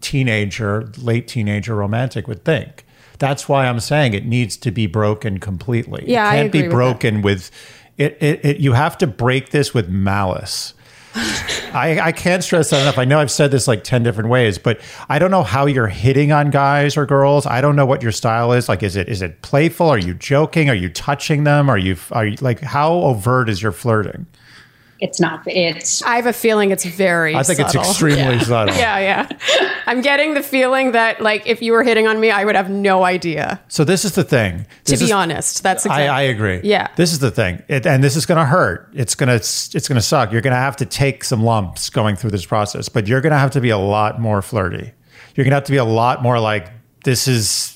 teenager, late teenager romantic would think. That's why I'm saying it needs to be broken completely. Yeah, it can't be with broken with it, it, it. You have to break this with malice. I, I can't stress that enough. I know I've said this like 10 different ways, but I don't know how you're hitting on guys or girls. I don't know what your style is. Like, is it is it playful? Are you joking? Are you touching them? Are you are you like how overt is your flirting? It's not, it's, I have a feeling it's very. I think subtle. it's extremely subtle. Yeah, yeah. I'm getting the feeling that like if you were hitting on me, I would have no idea. So this is the thing. To This be is- honest, that's I, exactly. I agree. Yeah. This is the thing, it, and this is going to hurt. It's going to it's going to suck. You're going to have to take some lumps going through this process, but you're going to have to be a lot more flirty. You're going to have to be a lot more like this is w-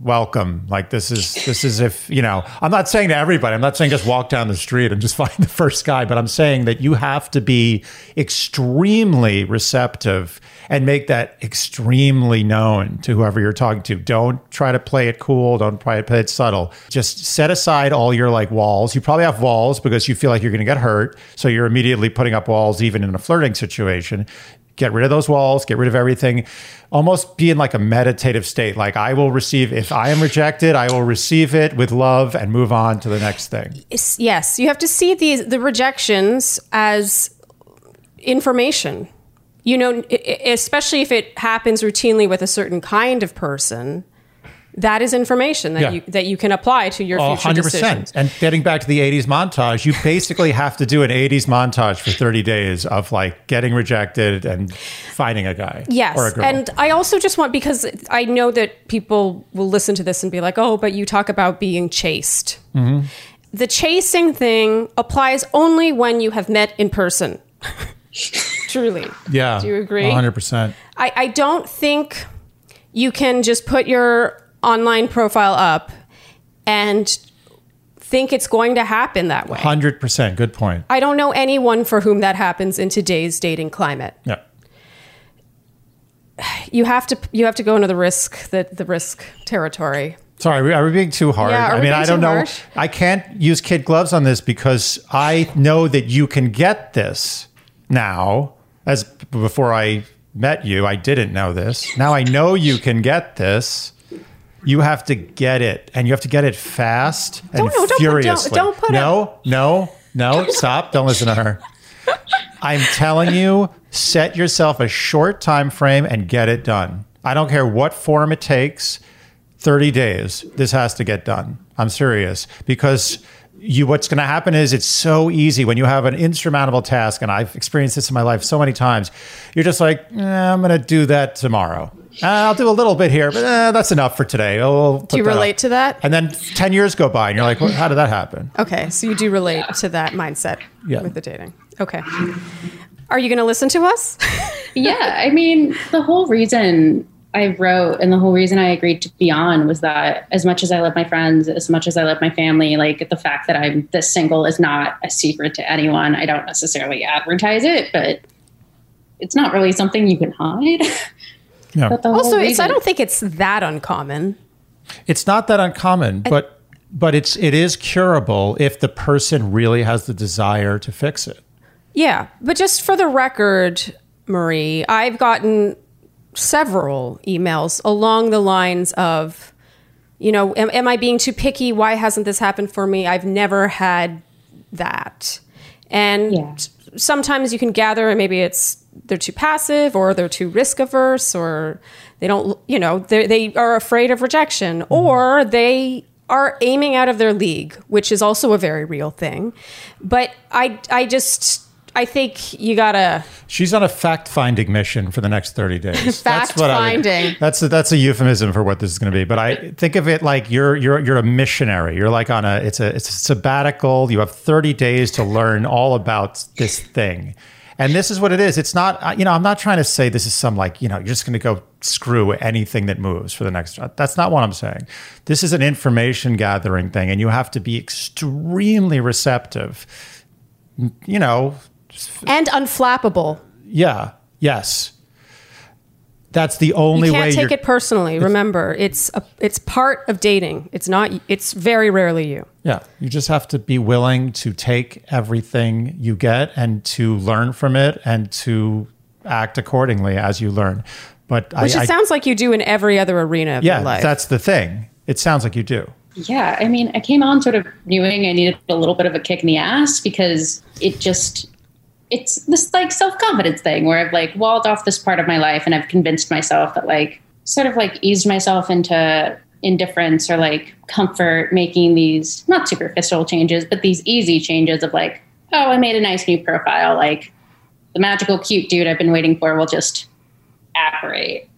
welcome. Like this is this is if you know. I'm not saying to everybody. I'm not saying just walk down the street and just find the first guy. But I'm saying that you have to be extremely receptive and make that extremely known to whoever you're talking to. Don't try to play it cool. Don't try to play it subtle. Just set aside all your like walls. You probably have walls because you feel like you're going to get hurt, so you're immediately putting up walls even in a flirting situation get rid of those walls, get rid of everything, almost be in like a meditative state. Like I will receive, if I am rejected, I will receive it with love and move on to the next thing. Yes, you have to see these the rejections as information. You know, especially if it happens routinely with a certain kind of person, that is information that Yeah. you that you can apply to your future decisions. And getting back to the 80s montage, you basically have to do an 80s montage for 30 days of like getting rejected and finding a guy Yes. or a girl. And I also just want, because I know that people will listen to this and be like, oh, but you talk about being chased. Mm-hmm. The chasing thing applies only when you have met in person. Truly. yeah. Do you agree? 100%. I, I don't think you can just put your online profile up and think it's going to happen that way. 100%. Good point. I don't know anyone for whom that happens in today's dating climate. Yeah. You have to you have to go into the risk the, the risk territory. Sorry, are we- being too hard? Yeah, are I we mean, I don't know. harsh? I can't use kid gloves on this because I know that you can get this now. As before I met you, I didn't know this. Now I know you can get this. You have to get it, and you have to get it fast and Don't- no, don't put- don't- don't put no, no, no. Stop! Don't listen to her. I'm telling you, set yourself a short time frame and get it done. I don't care what form it takes. 30 days. This has to get done. I'm serious because you what's going to happen is it's so easy when you have an insurmountable task and I've experienced this in my life so many times. You're just like, eh, I'm going to do that tomorrow. Uh, I'll do a little bit here, but eh, that's enough for today. Oh, Do you relate to that? And then 10 years go by and you're like, well, how did that happen? Okay, so you do relate to that mindset Yeah. with the dating. Okay. Are you going to listen to us? yeah, I mean, the whole reason I wrote and the whole reason I agreed to be on was that as much as I love my friends, as much as I love my family, like the fact that I'm this single is not a secret to anyone. I don't necessarily advertise it, but it's not really something you can hide. Yeah. But the whole also, it's, I don't think it's that uncommon. It's not that uncommon, but but it's it is curable if the person really has the desire to fix it. Yeah, but just for the record, Marie, I've gotten several emails along the lines of, you know, am, am I being too picky? Why hasn't this happened for me? I've never had that. And Yeah. sometimes you can gather, and maybe it's they're too passive or they're too risk averse or they don't, you know, they they are afraid of rejection mm-hmm. or they are aiming out of their league, which is also a very real thing. But I, I just, I think you gotta. She's on a fact finding mission for the next 30 days. Fact what I would- finding. that's a, that's a euphemism for what this is going to be. But I think of it like you're you're you're a missionary. You're like on a it's a it's a sabbatical. You have 30 days to learn all about this thing. And this is what it is. It's not, you know, I'm not trying to say this is some like, you know, you're just going to go screw anything that moves for the next. That's not what I'm saying. This is an information gathering thing, and you have to be extremely receptive. You know, And unflappable. yeah. Yes. That's the only You way can't take you're, it personally. Remember, it's a, it's part of dating. It's not. It's very rarely you. Yeah. You just have to be willing to take everything you get and to learn from it and to act accordingly as you learn. But Which I, it I sounds like you do in every other arena of yeah, your life. that's the thing. It sounds like you do. Yeah, I mean, I came on sort of knowing I needed a little bit of a kick in the ass because it just it's this like self-confidence thing where I've like walled off this part of my life and I've convinced myself that like sort of like eased myself into indifference or like comfort making these not superficial changes but these easy changes of like oh I made a nice new profile like the magical cute dude I've been waiting for will just apparate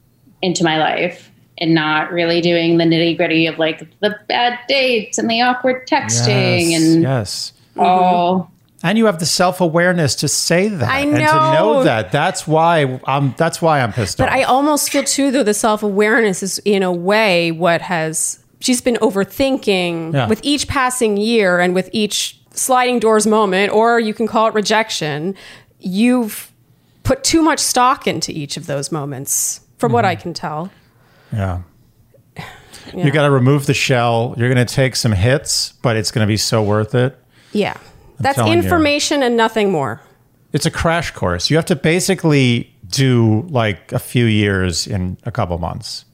into my life and not really doing the nitty gritty of like the bad dates and the awkward texting yes. and yes. all And you have the self awareness to say that I and to know. know that. That's why I'm. That's why I'm pissed But off. But I almost feel too, though, the self awareness is in a way what has she's been overthinking Yeah. with each passing year and with each sliding doors moment, or you can call it rejection. You've put too much stock into each of those moments, from what I Mm-hmm. can tell. yeah. You got to remove the shell. You're going to take some hits, but it's going to be so worth it. Yeah. That's telling you. information and nothing more. It's a crash course. You have to basically do like a few years in a couple months.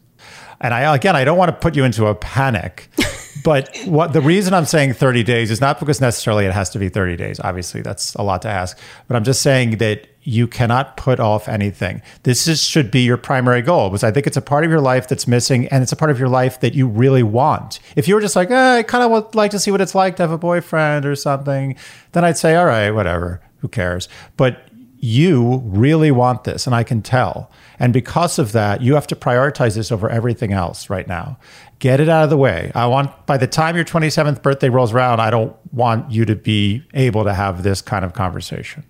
And I again, I don't want to put you into a panic, but what the reason I'm saying 30 days is not because necessarily it has to be 30 days. Obviously, that's a lot to ask. But I'm just saying that you cannot put off anything. This is, should be your primary goal because I think it's a part of your life that's missing and it's a part of your life that you really want. If you were just like, eh, I kind of would like to see what it's like to have a boyfriend or something, then I'd say, all right, whatever, who cares? But you really want this, and I can tell. And because of that, you have to prioritize this over everything else right now. Get it out of the way. I want, by the time your 27th birthday rolls around, I don't want you to be able to have this kind of conversation.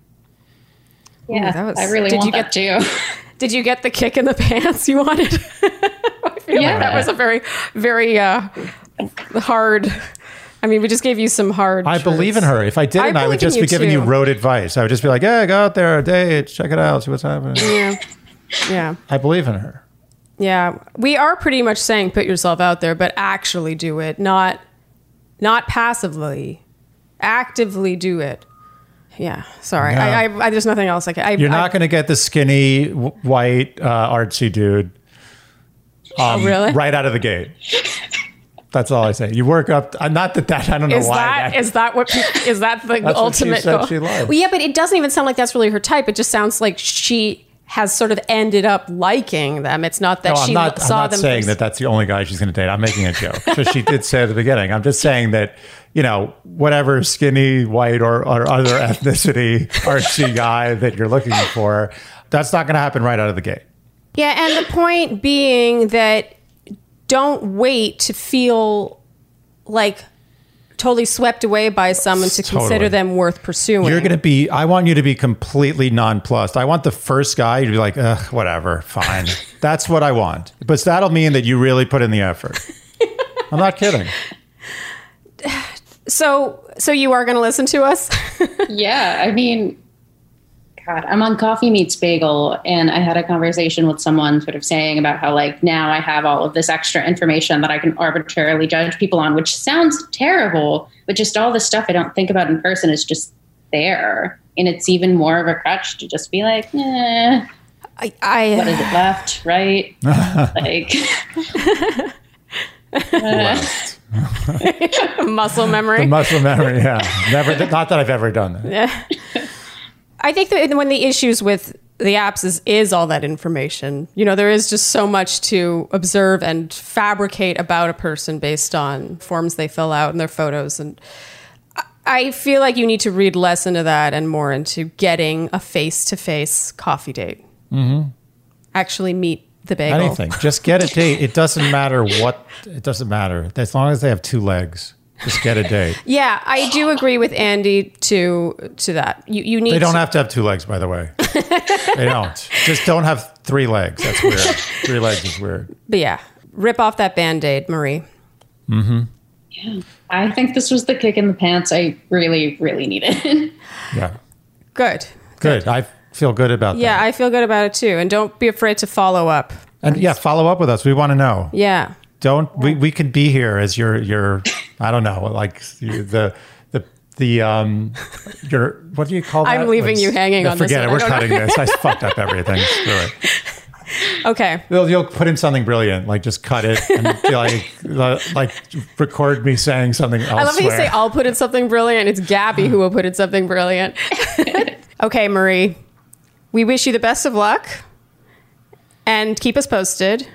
Yeah, that was- I really did want you that too. Did you get the kick in the pants you wanted? I feel Yeah. like that was a very, very uh, hard. I mean, we just gave you some hard. I believe in her. If I didn't, I, believe would just be giving you road advice. I would just be like, yeah, go out there, date, check it out, see what's happening. Yeah, yeah, I believe in her. yeah. We are pretty much saying put yourself out there, but actually do it, not, not passively, actively do it. Yeah. Sorry, Yeah. I, I, I. There's nothing else I can. I, You're not going to get the skinny, white, uh, artsy dude Oh, really? right out of the gate. That's all I say. You work up. Uh, not that that I don't know Is why. that is that what? Is that the That's what she ultimate goal? Well, yeah, but it doesn't even sound like that's really her type. It just sounds like she has sort of ended up liking them. It's not that No, I'm she not, I'm saw not them. saying that that's the only guy she's going to date. I'm making a joke. So she did say at the beginning. I'm just saying that, you know, whatever skinny, white, or, or other ethnicity artsy guy that you're looking for, that's not going to happen right out of the gate. Yeah, and the point being that don't wait to feel like totally swept away by someone to Totally. consider them worth pursuing. You're going to be, I want you to be completely nonplussed. I want the first guy to be like, Ugh, whatever, fine. That's what I want. But that'll mean that you really put in the effort. I'm not kidding. so so you are going to listen to us? yeah, I mean, God, I'm on Coffee Meets Bagel, and I had a conversation with someone sort of saying about how, like, now I have all of this extra information that I can arbitrarily judge people on, which sounds terrible, but just all the stuff I don't think about in person is just there. And it's even more of a crutch to just be like, eh, I, what I is it left, right? like, Blessed. muscle memory. The muscle memory, yeah. Never, not that I've ever done that. I think that when the issues with the apps is is all that information. You know, there is just so much to observe and fabricate about a person based on forms they fill out and their photos and I- feel like you need to read less into that and more into getting a face to face coffee date. Mm-hmm. Actually, meet the bagel. Anything. Just get a date. It doesn't matter what, it doesn't matter. As long as they have two legs, just get a date. Yeah, I do agree with Andy to to that. You you need They don't to, have to have two legs, by the way. they don't. Just don't have three legs. That's weird. Three legs is weird. but yeah, rip off that band aid, Marie. Mm-hmm. Yeah, I think this was the kick in the pants I really, really needed. Yeah. Good. Good. I feel good about Yeah, that. I feel good about it too. And don't be afraid to follow up. And yeah, follow up with us. We want to know. Yeah. Don't we, we could be here as your your I don't know, like the the the um your what do you call that? I'm leaving Like, you hanging no, on this Forget it. We're cutting this. I fucked up everything. Screw it. Okay. You'll, you'll put in something brilliant, like just cut it and like, like record me saying something else. I love how you say I'll put in something brilliant. It's Gabby who will put in something brilliant. okay, Marie. We wish you the best of luck and keep us posted.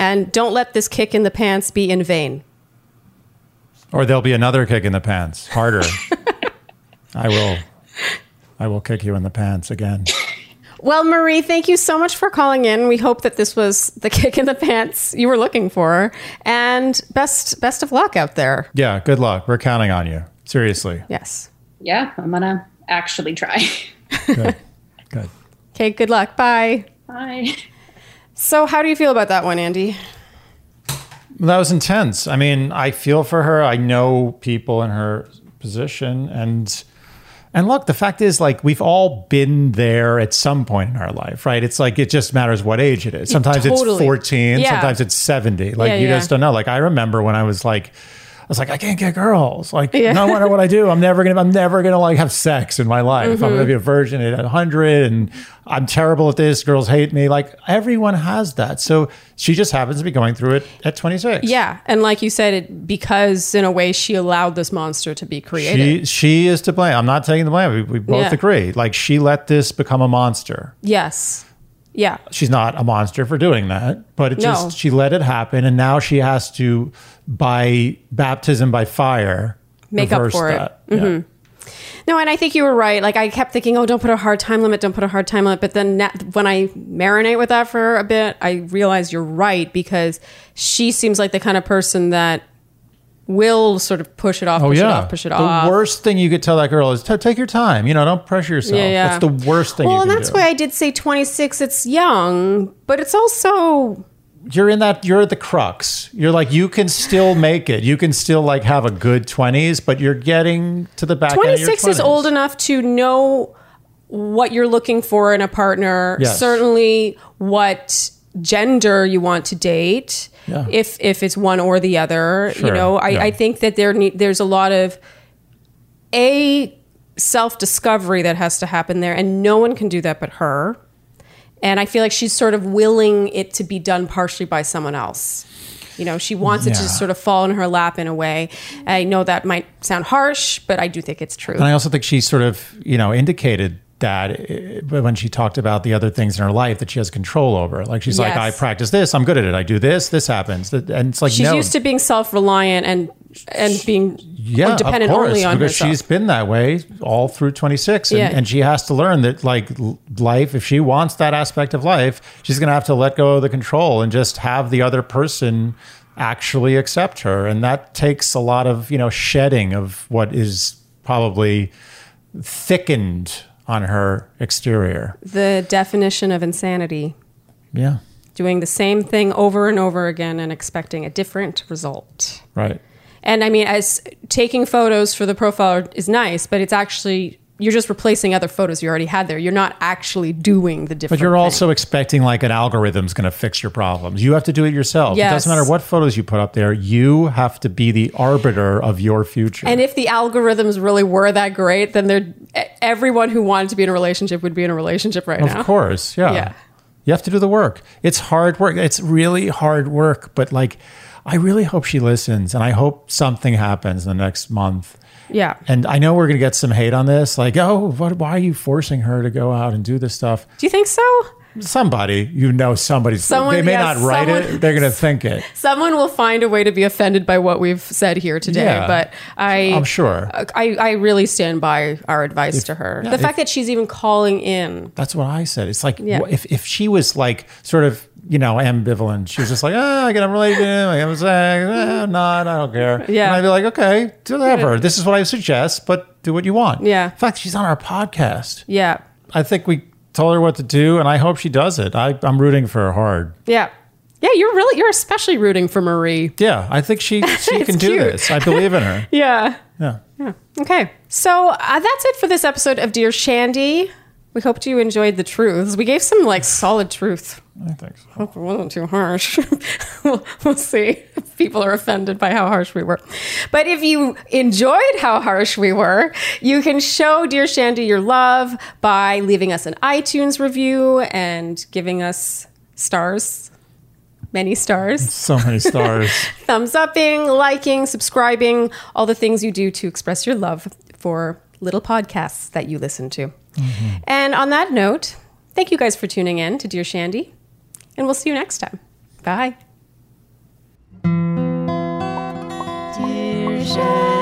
And don't let this kick in the pants be in vain. Or there'll be another kick in the pants, harder. I will, I will kick you in the pants again. Well, Marie, thank you so much for calling in. We hope that this was the kick in the pants you were looking for. And best best of luck out there. Yeah, good luck. We're counting on you. Seriously. Yes. yeah, I'm gonna actually try. Good. Good. Okay, good luck. Bye. Bye. So, how do you feel about that one, Andy? That was intense. I mean, I feel for her. I know people in her position and and look, the fact is like we've all been there at some point in our life, right? It's like it just matters what age it is. Sometimes totally. it's 14, Yeah. sometimes it's 70. Like Yeah, you yeah. just don't know. Like I remember when I was like was like, I can't get girls. Like, Yeah. no matter what I do, I'm never gonna, I'm never gonna like have sex in my life. I'm Mm-hmm. gonna be a virgin at 100, and I'm terrible at this. Girls hate me. Like, everyone has that. So she just happens to be going through it at 26. Yeah, and like you said, it because in a way she allowed this monster to be created. She she is to blame. I'm not taking the blame. We, we both Yeah. agree. Like she let this become a monster. yes. Yeah. She's not a monster for doing that, but it No. just she let it happen, and now she has to, by baptism by fire, Make up for it. Mm-hmm. Yeah. No, and I think you were right. Like I kept thinking, oh, don't put a hard time limit, don't put a hard time limit. But then na- when I marinate with that for a bit, I realize you're right because she seems like the kind of person that will sort of push it off, Oh push yeah. it off, push it the off. worst thing you could tell that girl is take your time. You know, don't pressure yourself. Yeah, yeah. That's the worst thing. Well, and that's do. why I did say 26. It's young, but it's also you're in that you're at the crux you're like you can still make it you can still like have a good 20s but you're getting to the back your 26 is old enough to know what you're looking for in a partner Yes. certainly what gender you want to date Yeah. if if it's one or the other you know? I, yeah. I think that there need, there's a lot of a self discovery that has to happen there and no one can do that but her. And i feel like she's sort of willing it to be done partially by someone else. You know she wants it to sort of fall in her lap in a way. I know that might sound harsh but i do think it's true. And i also think she sort of you know indicated that eh, when she talked about the other things in her life that she has control over. Like she's like i practice this i'm good at it i do this this happens. And it's like she's no. used to being self-reliant and and being yeah, dependent of course, only on because herself. she's been that way all through 26 and, Yeah. and she has to learn that like life if she wants that aspect of life she's going to have to let go of the control and just have the other person actually accept her. And that takes a lot of you know shedding of what is probably thickened on her exterior. The definition of insanity. Yeah. Doing the same thing over and over again and expecting a different result. Right. And I mean, as taking photos for the profile is nice, but it's actually you're just replacing other photos you already had there. You're not actually doing the different. But you're thing. also expecting like an algorithm's going to fix your problems. You have to do it yourself. It doesn't matter what photos you put up there. You have to be the arbiter of your future. And if the algorithms really were that great, then they're e- everyone who wanted to be in a relationship would be in a relationship right now. of course, yeah. Yeah. You have to do the work. It's hard work. It's really hard work. But like, I really hope she listens, and I hope something happens in the next month. Yeah. And I know we're going to get some hate on this. Like, oh, what, why are you forcing her to go out and do this stuff? Do you think so? Somebody, you know, somebody's. Someone- they may yeah, not write someone- it. They're going to think it. Someone will find a way to be offended by what we've said here today, Yeah. but I I'm sure. I, I really stand by our advice to her. yeah, the if- fact that she's even calling in. That's what I said. It's like Yeah. if if she was like sort of you know ambivalent, she was just like, oh, I get I'm related to him, I am saying, eh, not, I don't care. Yeah. and I'd be like, okay, do whatever. This is what I suggest, but do what you want. Yeah. In fact, she's on our podcast. Yeah. I think we told her what to do, and I hope she does it. I, I'm rooting for her hard. Yeah. Yeah, you're really you're especially rooting for Marie. Yeah, I think she she can do cute. this. I believe in her. Yeah. Yeah. Okay. So uh, that's it for this episode of Dear Shandy. We hoped you enjoyed the truths. We gave some like solid truth. I think so. Hope it wasn't too harsh. we'll, we'll see if people are offended by how harsh we were. But if you enjoyed how harsh we were, you can show Dear Shandy your love by leaving us an iTunes review and giving us stars, many stars. So many stars. thumbs upping, liking, subscribing, all the things you do to express your love for little podcasts that you listen to. Mm-hmm. And on that note, thank you guys for tuning in to Dear Shandy, and we'll see you next time. Bye. Dear Shandy.